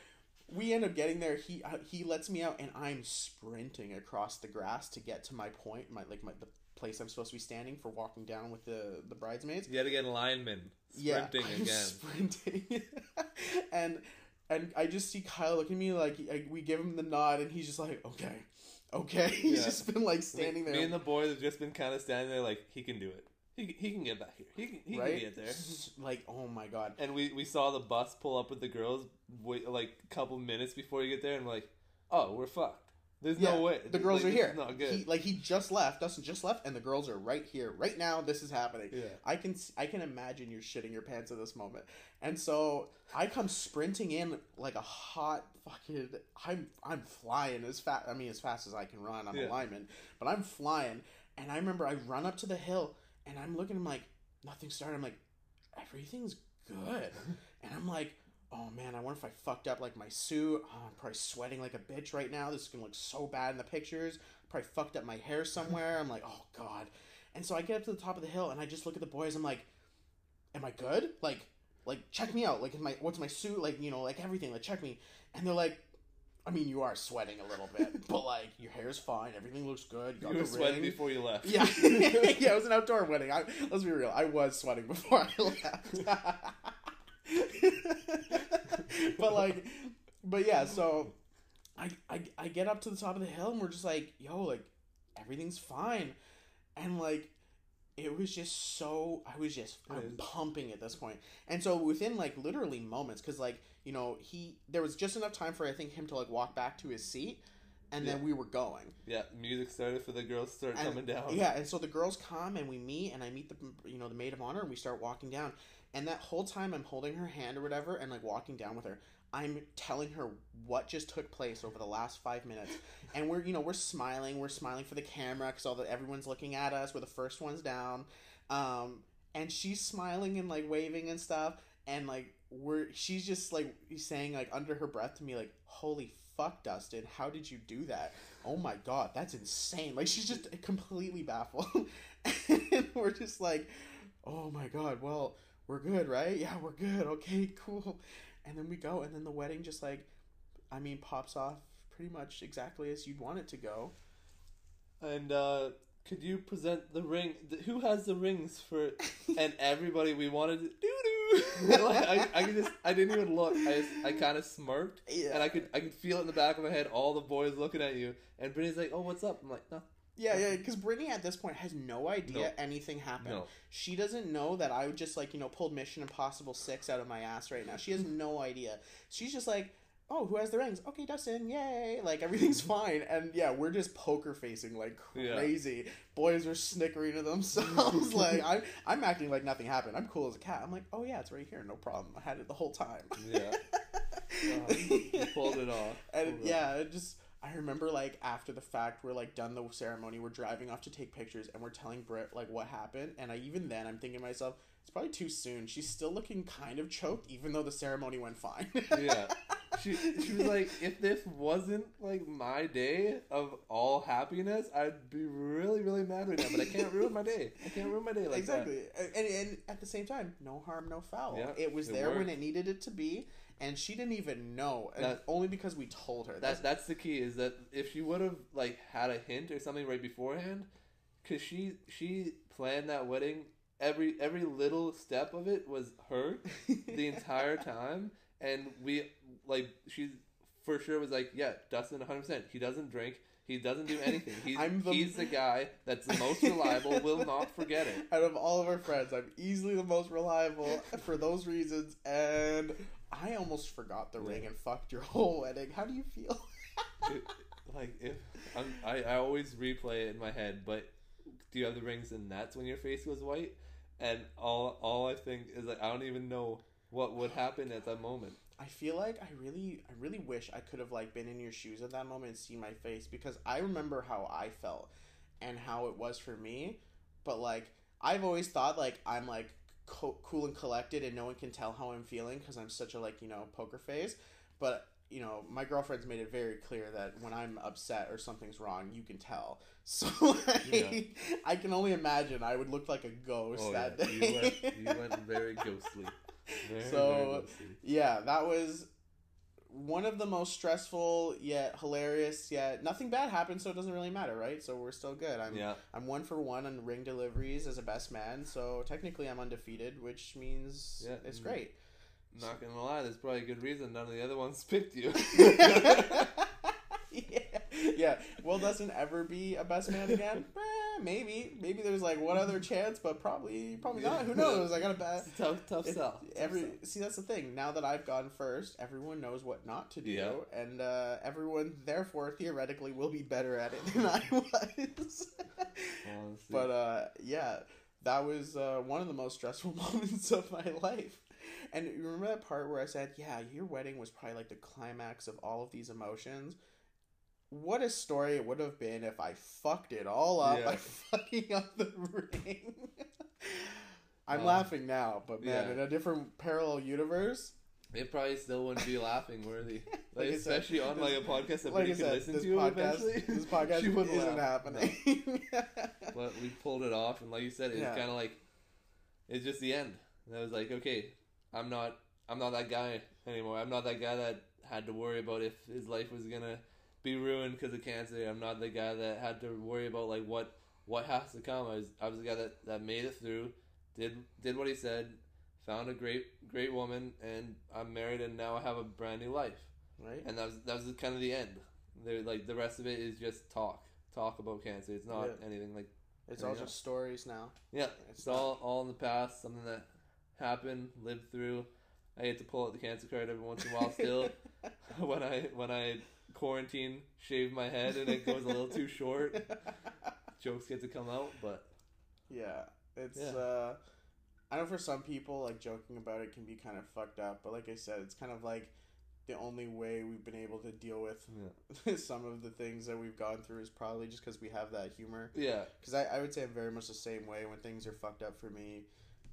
we end up getting there. He uh, he lets me out, and I'm sprinting across the grass to get to my point, my like my the place I'm supposed to be standing for walking down with the the bridesmaids. Yet again, lineman sprinting yeah, I'm again. sprinting, and and I just see Kyle look at me like I, we give him the nod, and he's just like, okay, okay. He's Yeah. just been like standing me, there. Me and the boys have just been kind of standing there, like he can do it. He, he can get back here. He can, he right? can get there. Like, oh my god. And we, we saw the bus pull up with the girls, wait, like a couple minutes before you get there, and we're like, oh, we're fucked. There's Yeah, no way. The girls Like, are here. Not good. He, like he just left. Dustin just left, and the girls are right here, right now. This is happening. yeah. I can I can imagine you're shitting your pants at this moment, and so I come sprinting in like a hot fucking. I'm I'm flying as fast. I mean, as fast as I can run. I'm Yeah. a lineman, but I'm flying, and I remember I run up to the hill, and I'm looking. I'm like, nothing started. I'm like, everything's good, and I'm like. Oh man, I wonder if I fucked up like my suit. Oh, I'm probably sweating like a bitch right now. This is gonna look so bad in the pictures. Probably fucked up my hair somewhere. I'm like, oh god. And so I get up to the top of the hill and I just look at the boys. I'm like, am I good? Like, like check me out. Like, my what's my suit? Like, you know, like everything. Like, check me. And they're like, I mean, you are sweating a little bit, but like your hair's fine. Everything looks good. You, got You were the sweating ring. before you left. Yeah, yeah. It was an outdoor wedding. I, let's be real. I was sweating before I left. but like, but yeah. So I, I I get up to the top of the hill and we're just like, yo, like everything's fine, and like it was just so I was just I'm pumping at this point, and so within like literally moments, because like you know he there was just enough time for I think him to like walk back to his seat, and then we were going. Yeah, music started for the girls to start And- coming down. Yeah, and so the girls come and we meet, and I meet the you know the maid of honor, and we start walking down. And that whole time, I'm holding her hand or whatever, and like walking down with her. I'm telling her what just took place over the last five minutes, and we're you know we're smiling, we're smiling for the camera because all the everyone's looking at us. We're the first ones down, um, and she's smiling and like waving and stuff, and like we're she's just like saying like under her breath to me like, "Holy fuck, Dustin, how did you do that?" oh my god, that's insane. Like she's just completely baffled. and we're just like, oh my god, well, we're good, right? Yeah, we're good. Okay, cool. And then we go, and then the wedding just like, I mean, pops off pretty much exactly as you'd want it to go. And uh, could you present the ring? Who has the rings for? And everybody, we wanted doo. like I, I could just, I didn't even look. I just, I kind of smirked, Yeah. and I could, I could feel it in the back of my head. All the boys looking at you, and Brittany's like, "Oh, what's up?" I'm like, "No, Yeah, yeah, because Brittany at this point has no idea No. anything happened. no." She doesn't know that I would just like, you know, pulled Mission Impossible 6 out of my ass right now. She has no idea. She's just like, oh, who has the rings? Okay, Dustin, yay. Like, everything's fine. And yeah, we're just poker facing like Yeah. crazy. Boys are snickering to themselves. like, I'm, I'm acting like nothing happened. I'm cool as a cat. I'm like, oh, yeah, it's right here. No problem. I had it the whole time. Yeah. Uh, you pulled it off. And Pulled yeah, it just I remember like after the fact, we're like done the ceremony, we're driving off to take pictures, and we're telling Britt like what happened. And I even then I'm thinking to myself, it's probably too soon. She's still looking kind of choked, even though the ceremony went fine. Yeah. she she was like, if this wasn't like my day of all happiness, I'd be really really mad right now. But I can't ruin my day. I can't ruin my day like that. exactly. And, and at the same time, no harm, no foul. Yeah, it was it there when it needed it to be, and she didn't even know, That- only because we told her. that. That's, that's the key. Is that if she would have like had a hint or something right beforehand, because she she planned that wedding. Every every little step of it was her the entire time, and we like she for sure was like, yeah, Dustin, one hundred percent. He doesn't drink. He doesn't do anything. He's the- he's the guy that's the most reliable. will not forget it. Out of all of our friends, I'm easily the most reliable for those reasons, and I almost forgot the ring and fucked your whole wedding. How do you feel? It- like if I'm, I I always replay it in my head, but do you have the rings and that's when your face was white, and all all I think is like I don't even know what would happen at that moment. I feel like I really, I really wish I could have like been in your shoes at that moment and seen my face because I remember how I felt and how it was for me. But like, I've always thought like I'm like co- cool and collected and no one can tell how I'm feeling because I'm such a like you know poker face. But you know, my girlfriend's made it very clear that when I'm upset or something's wrong, you can tell. So like, Yeah. I can only imagine I would look like a ghost Oh that yeah, day. you went you went very ghostly. Very, So, very ghostly. Yeah, that was one of the most stressful yet hilarious yet nothing bad happened, so it doesn't really matter, right? So we're still good. I'm yeah. I'm one for one on ring deliveries as a best man, so technically I'm undefeated, which means Yeah, it's mm. great. Not gonna lie, there's probably a good reason none of the other ones picked you. yeah, yeah. Will doesn't ever be a best man again? Eh, maybe, maybe there's like one other chance, but probably, probably not. Who knows? I got a bad. Tough, tough It- sell. Tough every sell. see that's the thing. Now that I've gone first, everyone knows what not to do, Yeah. and uh, everyone therefore theoretically will be better at it than I was. But uh, yeah, that was uh, one of the most stressful moments of my life. And remember that part where I said, "Yeah, your wedding was probably like the climax of all of these emotions." What a story it would have been if I fucked it all up Yeah. by fucking up the ring. I'm Um, laughing now, but man, yeah. in a different parallel universe, It probably still wouldn't be laughing worthy. Like, Like I said, especially on like a podcast that like you can listen this to podcast, eventually. this podcast She wouldn't isn't laugh. happening. But we pulled it off, and like you said, it's Yeah. kind of like it's just the end. And I was like, okay, I'm not, I'm not that guy anymore. I'm not that guy that had to worry about if his life was gonna be ruined because of cancer. I'm not the guy that had to worry about like what what has to come. I was, I was the guy that that made it through, did did what he said, found a great great woman, and I'm married, and now I have a brand new life. right? and that was that was kind of the end. There, like the rest of it is just talk, talk about cancer. It's not Yeah. anything like It's all just stories now. yeah. It's It's all all in the past, something that happened, lived through. I get to pull out the cancer card every once in a while. Still, when I when I quarantine, shave my head and it goes a little too short. Jokes get to come out, but yeah, it's. Yeah. uh I know for some people, like joking about it can be kind of fucked up, but like I said, it's kind of like the only way we've been able to deal with yeah, some of the things that we've gone through is probably just because we have that humor. yeah, Because I, I would say I'm very much the same way when things are fucked up for me.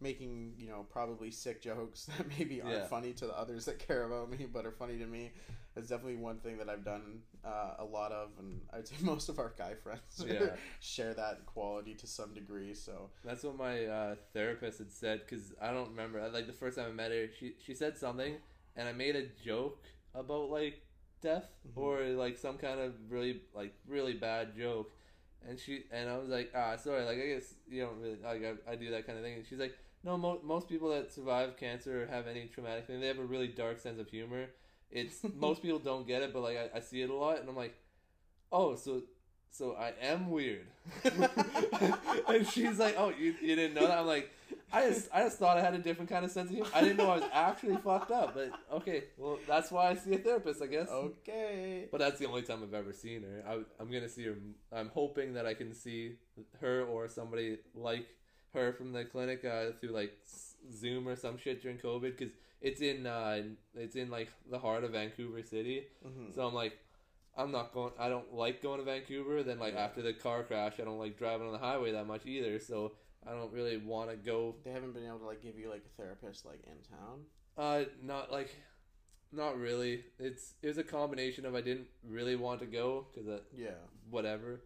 Making, you know, probably sick jokes that maybe aren't Yeah. funny to the others that care about me, but are funny to me. It's definitely one thing that I've done uh, a lot of, and I'd say most of our guy friends Yeah. share that quality to some degree. So, That's what my uh, therapist had said because I don't remember. Like the first time I met her, she she said something, and I made a joke about like death Mhm. or like some kind of really like really bad joke, and she and I was like, ah, sorry, like I guess you don't really like I, I do that kind of thing. And she's like, no, mo- most people that survive cancer or have any traumatic thing, they have a really dark sense of humor. It's most people don't get it, but like I, I see it a lot, and I'm like, oh, so so I am weird. and she's like, "Oh, you, you didn't know that?" I'm like, "I just I just thought I had a different kind of sense of humor. I didn't know I was actually fucked up." But okay, well, that's why I see a therapist, I guess. okay. But that's the only time I've ever seen her. I, I'm gonna see her. I'm hoping that I can see her or somebody like her from the clinic uh, through like Zoom or some shit during COVID because it's in uh, it's in like the heart of Vancouver City. Mhm. So I'm like, I'm not going. I don't like going to Vancouver. Then like Yeah. after the car crash, I don't like driving on the highway that much either. So I don't really want to go. They haven't been able to like give you like a therapist like in town. Uh, not like not really. It's it was a combination of I didn't really want to go because Yeah. whatever.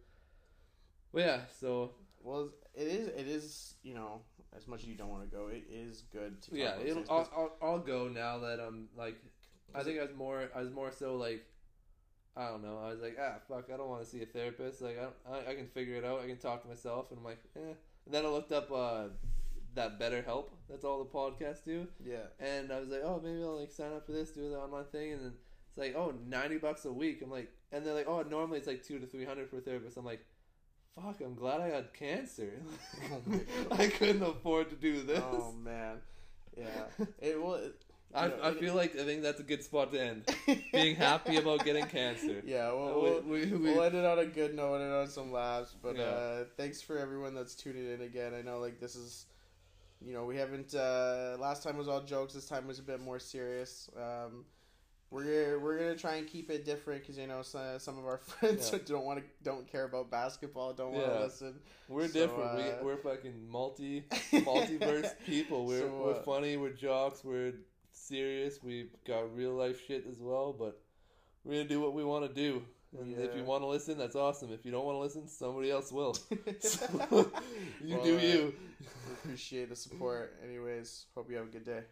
But yeah, so Well, it is. It is. You know, as much as you don't want to go, it is good to. yeah, it'll, things, I'll, I'll I'll go now that I'm like. I think I was more I was more so like. I don't know. I was like, ah, fuck. I don't want to see a therapist. Like, I, don't, I, I can figure it out. I can talk to myself, and I'm like, eh. And then I looked up uh, that BetterHelp. That's all the podcasts do. yeah. And I was like, oh, maybe I'll like sign up for this, do the online thing, and then it's like, oh, 90 bucks a week. I'm like, and they're like, oh, normally it's like two to three hundred for a therapist. I'm like, fuck, I'm glad I had cancer. Oh. I couldn't afford to do this. Oh man. Yeah. It was. I, know, I it- feel like I think that's a good spot to end. Being happy about getting cancer. Yeah. Well, we'll, we, we, we'll end it on a good note and on some laughs. But Yeah. uh, thanks for everyone that's tuning in again. I know like this is, you know, we haven't. Uh, last time was all jokes. This time was a bit more serious. Um, we're we're gonna try and keep it different because you know some, some of our friends Yeah. don't want to don't care about basketball. Don't want to Yeah. listen. we're So, different. uh, we, we're fucking multi multiverse people. We're So, we're uh, funny. We're jocks. We're serious. We've got real life shit as well. But we're gonna do what we want to do. And if you want to listen, that's awesome. If you don't want to listen, somebody else will. So, you Well, do uh, you. Appreciate the support. Anyways, hope you have a good day.